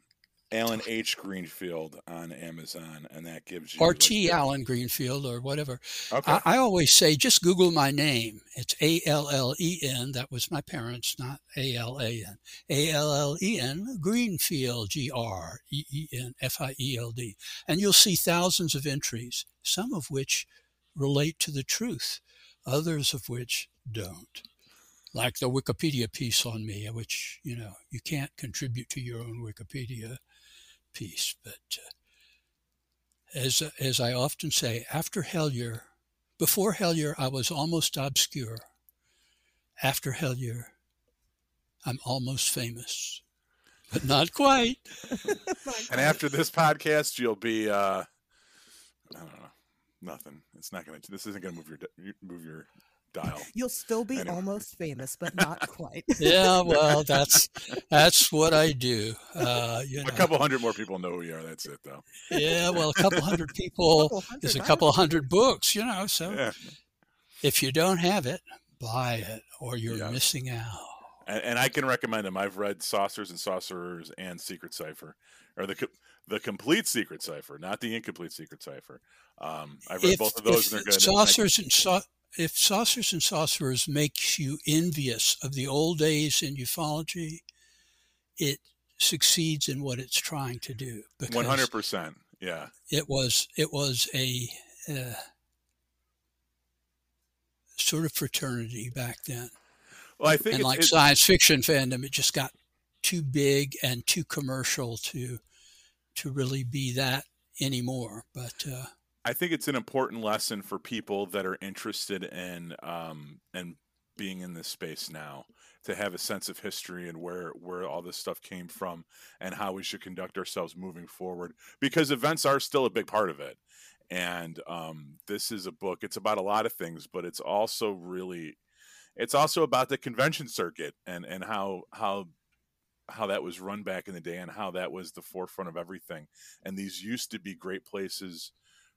Speaker 2: Allen H. Greenfield on Amazon, and that gives you
Speaker 3: RT like Allen Greenfield or whatever. Okay. I, I, always say just Google my name. It's A L L E N. That was my parents, not A L A N. A L L E N Greenfield G R E E N F I E L D, and you'll see thousands of entries, some of which relate to the truth, others of which don't like the Wikipedia piece on me, which, you know, you can't contribute to your own Wikipedia piece. But uh, as, as I often say, after Hellier, before Hellier, I was almost obscure. After Hellier, I'm almost famous, but not quite.
Speaker 2: and after this podcast, you'll be, uh, I don't know, nothing. It's not going to, this isn't going to move your, move your dial.
Speaker 1: You'll still be anyway. almost famous, but not quite.
Speaker 3: yeah, well, that's that's what I do. Uh, you know.
Speaker 2: A couple hundred more people know who you are. That's it, though.
Speaker 3: Yeah, well, a couple hundred people a couple hundred, is a couple hundred books. You know, so yeah. if you don't have it, buy it, or you're yeah. missing out.
Speaker 2: And, and, I can recommend them. I've read Saucers and Saucerers and Secret Cipher, or the the complete Secret Cipher, not the incomplete Secret Cipher. Um, I've read if, both of those, and they're good.
Speaker 3: Saucers and, and if Saucers and Sorcerers makes you envious of the old days in ufology, it succeeds in what it's trying to do.
Speaker 2: One hundred percent. Yeah.
Speaker 3: It was it was a uh, sort of fraternity back then.
Speaker 2: Well, I think
Speaker 3: and like science fiction fandom, it just got too big and too commercial to to really be that anymore. But uh,
Speaker 2: I think it's an important lesson for people that are interested in um, and being in this space now to have a sense of history and where where all this stuff came from and how we should conduct ourselves moving forward because events are still a big part of it. And um, this is a book it's about a lot of things but it's also really it's also about the convention circuit and and how how how that was run back in the day and how that was the forefront of everything. And these used to be great places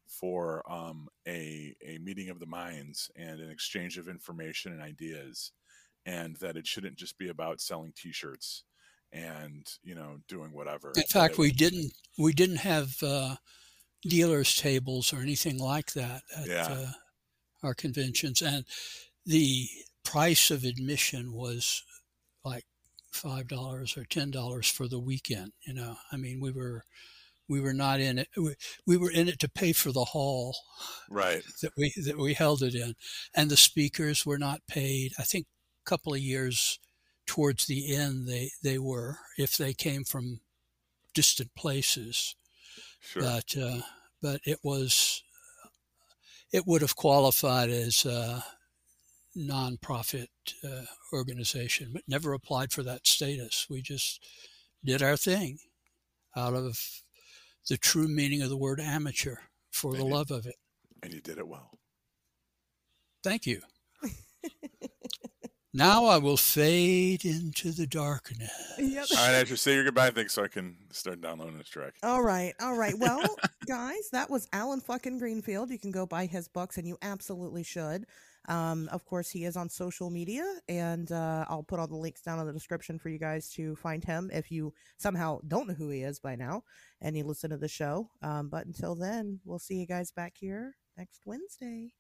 Speaker 2: for um, a a meeting of the minds and an exchange of information and ideas, and that it shouldn't just be about selling T-shirts and you know doing whatever.
Speaker 3: In fact, we didn't we didn't have uh, dealers tables or anything like that at yeah. uh, our conventions, and the price of admission was like five dollars or ten dollars for the weekend. You know, I mean, we were we were not in it. We were in it to pay for the hall,
Speaker 2: right?
Speaker 3: That we that we held it in, and the speakers were not paid. I think a couple of years towards the end, they they were if they came from distant places.
Speaker 2: Sure.
Speaker 3: But uh, but it was it would have qualified as a nonprofit uh, organization, but never applied for that status. We just did our thing. out of the true meaning of the word amateur for and the love of it.
Speaker 2: And you did it well.
Speaker 3: Thank you. now I will fade into the darkness.
Speaker 2: Yep. All right, I should say your goodbye thing so I can start downloading this track.
Speaker 1: All right, all right. Well, guys, that was Allen fucking Greenfield. You can go buy his books, and you absolutely should. Um, of course, he is on social media, and uh, I'll put all the links down in the description for you guys to find him if you somehow don't know who he is by now and you listen to the show. Um, but until then, we'll see you guys back here next Wednesday.